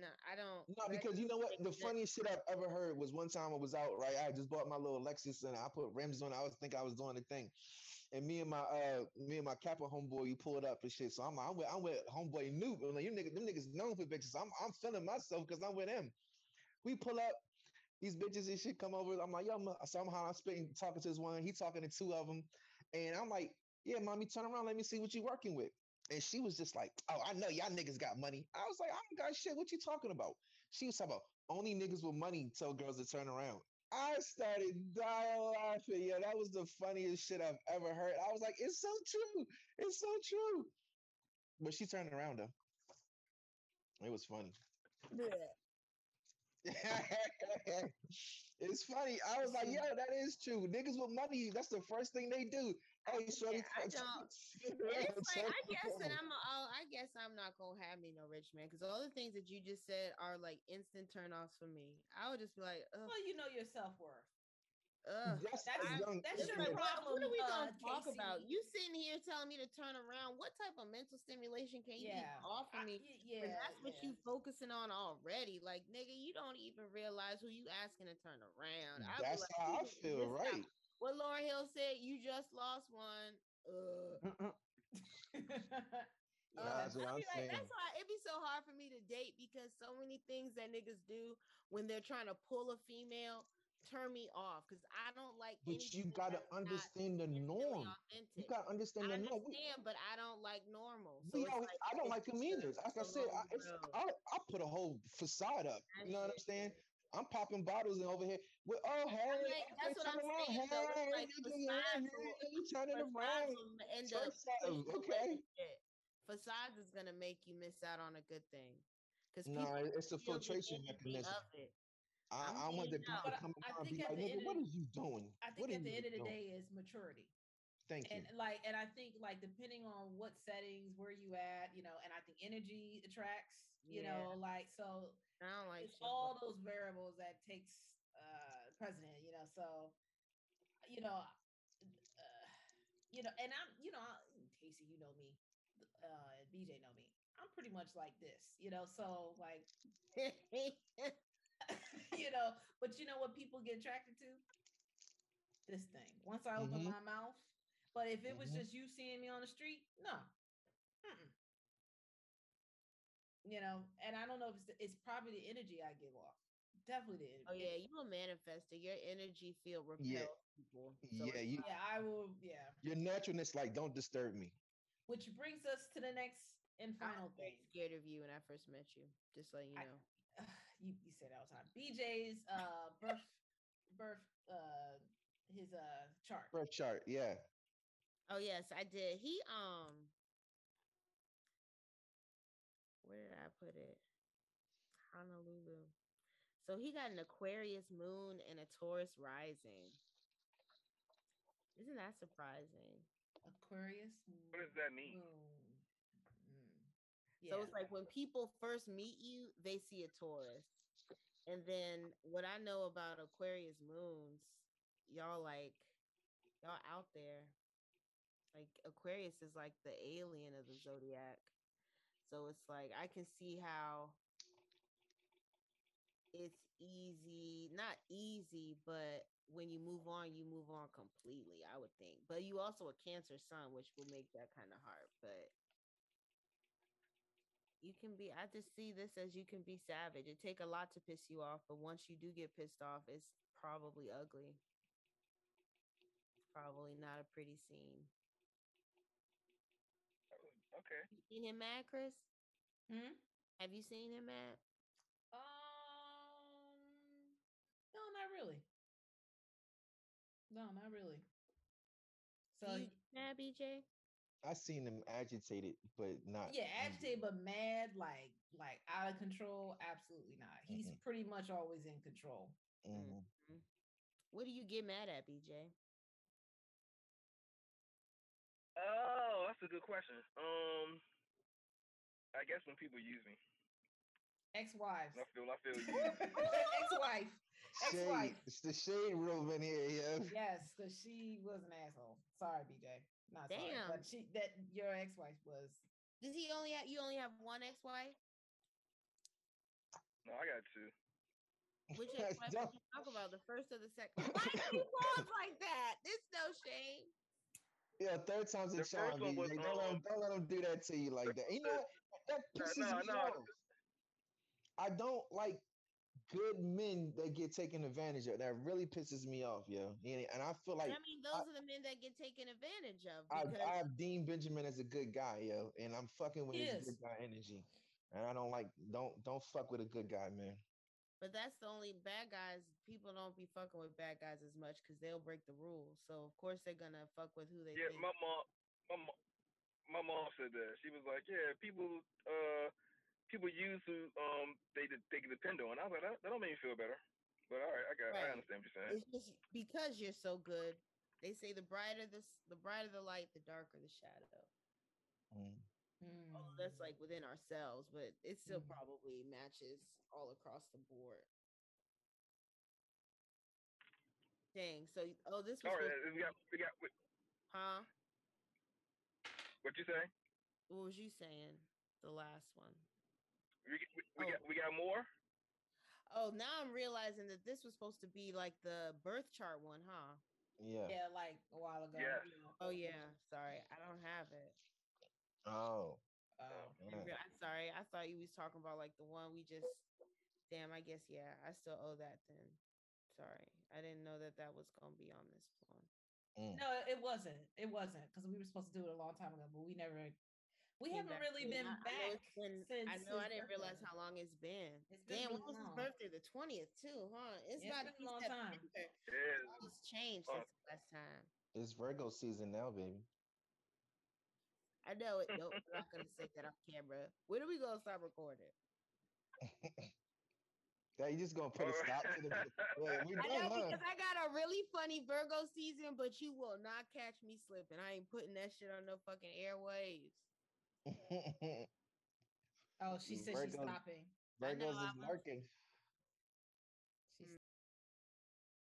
no, I don't. No, because you know what? The funniest shit I've ever heard was one time I was out, right? I just bought my little Lexus and I put rims on. I was think I was doing the thing. And me and my uh me and my Kappa homeboy, you pulled up and shit. So I'm I'm with I'm with homeboy Noob. I'm like, you niggas, them niggas known for bitches. So I'm I'm feeling myself because I'm with him. We pull up, these bitches and shit come over. I'm like, yo, I'm, somehow I'm spitting, talking to this one. He talking to two of them. And I'm like, yeah, mommy, turn around. Let me see what you working with. And she was just like, oh, I know y'all niggas got money. I was like, I don't got shit. What you talking about? She was talking about only niggas with money tell girls to turn around. I started dying laughing. Yeah, that was the funniest shit I've ever heard. I was like, it's so true. It's so true. But she turned around though. It was funny. [laughs] It's funny. I was like, yo, that is true. Niggas with money, that's the first thing they do. Hey, shorty, Yeah, I [laughs] don't. it's like, I guess that I'm A, I'll- I guess I'm not gonna have me no rich man because all the things that you just said are like instant turnoffs for me. I would just be like, ugh, Well, you know your self worth. ugh. That's, That's- young. that's that's your the- Like, what, what are we gonna uh, talk Casey. about? You sitting here telling me to turn around. What type of mental stimulation can you Yeah. offer I- me? y- when yeah, that's what yeah. you focusing on already. Like, nigga, you don't even realize who you asking to turn around. I'd That's like, how I feel, missed out. right? What Lauryn Hill said, you just lost one. [laughs] Uh, yeah. That's what I I'm like, saying. that's why it'd be so hard for me to date because so many things that niggas do when they're trying to pull a female turn me off because I don't like. But you gotta understand the instantly norm. You gotta understand I the norm. We- understand, but I don't like normal. So we it's like, I don't like them just either. Like I said, I, it's. I, I put a whole facade up. That You know what I'm saying? I'm popping bottles and over here. With, oh, hey, I'm like, that's what I'm around. saying, Hey, like nigga, yeah, facades yeah, will- you turning around. end up something, pushing away okay? Facades is gonna make you miss out on a good thing because No, it's a filtration mechanism. I, I'm I want the no. to come I around be like, nigga, what are you doing? I What think are at the end of the doing? day is maturity. Thank you. and like and i think like depending on what settings where you at you know and i think energy attracts you Yeah. know like so I don't like it's all those variables that takes uh president you know so you know uh, you know and i'm you know I- casey you know me uh bj know me i'm pretty much like this you know so like [laughs] [laughs] you know but you know what people get attracted to this thing once i open Mhm. my mouth but if it was Mhm. just you seeing me on the street no Mm-mm. You know and i don't know if it's the, it's probably the energy i give off definitely the energy Oh yeah, you a manifester. Your energy field repels Yeah. people. So Yeah, you, yeah i will yeah your naturalness, like, don't disturb me. which brings us to the next and final was very thing scared of you when I first met you. Just letting you I- know. [sighs] you, you say that all the time bj's uh [laughs] birth birth uh his uh chart Birth chart, yeah. Oh yes, I did. He um where did I put it? Honolulu. So he got an Aquarius moon and a Taurus rising. Isn't that surprising? aquarius What does that mean? moon. Mm. So Yeah. it's like when people first meet you, they see a Taurus. And then what I know about Aquarius moons, y'all like y'all out there. Like Aquarius is like the alien of the zodiac. So it's like I can see how it's easy, not easy, but when you move on, you move on completely, I would think. But you also a cancer sun, which will make that kind of hard. But you can be i just see this as you can be savage it take a lot to piss you off but once you do get pissed off it's probably ugly probably not a pretty scene Okay. you seen him mad chris Hmm? have you seen him mad Um, no, not really. No, not really. So so you mad bj I seen him agitated, but not. yeah, angry. agitated but mad, like like out of control. Absolutely not. He's Mm-mm. pretty much always in control. Mhm. what do you get mad at bj Oh, that's a good question. Um, I guess when people use me, Ex-wives. I feel I feel [laughs] used. Ex-wife. Shade. Ex-wife. It's the shade room in here, yeah. Yes, because she was an asshole. Sorry, BJ. Not sorry, Damn. but she that your ex-wife was. does he only have you only have one ex-wife No, I got two. Which That's [laughs] ex-wife did you talk about? The first or the second? Why do you [laughs] pause like that? This no shame. Yeah, third time's a The charm. first one was, BJ. Don't, let um, don't let him do that to you like that. You know what? That [laughs] No, pisses no, me no. off. I don't like good men that get taken advantage of. That really pisses me off, yo. And and I feel like I mean, those are the men that get taken advantage of. I, Because I have Dean Benjamin as a good guy, yo, and I'm fucking with his good guy energy. And I don't like don't don't fuck with a good guy, man. But that's the only bad guys. People don't be fucking with bad guys as much because they'll break the rules. So of course they're gonna fuck with who they Yeah, think. my mom, my mom, my mom said that. She was like, "Yeah, people, uh, people use who um they de- they can depend on." I was like, "That, that don't make me feel better." But all right, I got, Right. I understand what you're saying. It's just because you're so good. They say the brighter the the brighter the light, the darker the shadow. Mm. Oh, that's like within ourselves, but it still Mhm. probably matches all across the board. Dang. So oh, this was All right, we got, we got, what, huh? what you say? What was you saying? The last one. We, we, we Oh. got, we got more. Oh, now I'm realizing that this was supposed to be like the birth chart one, huh? Yeah. yeah, like a while ago. Yeah. Oh yeah, sorry, I don't have it. Oh. I yeah. re- I'm sorry, I thought you was talking about like the one we just. Damn, I guess yeah, I still owe that then. Sorry, I didn't know that that was gonna be on this one. Mm. no, it wasn't. It wasn't because we were supposed to do it a long time ago, but we never. We haven't back really been I- I back it's been- since. I know I didn't realize how long it's been. It's been Damn, really when was his birthday? The twentieth too, huh? It's Yeah, it's about been a long time. September. Yeah, It's changed Oh. since the last time. It's Virgo season now, baby. I know it. Nope, I'm not gonna say that on camera. When are we gonna stop recording? [laughs] Yeah, you just gonna put a stop to the. Yeah, we [laughs] I know done, huh? because I got a really funny Virgo season, but you will not catch me slipping. I ain't putting that shit on no fucking airwaves. [laughs] Oh, she said she's Virgo- stopping. I know, Virgos is I'm- lurking.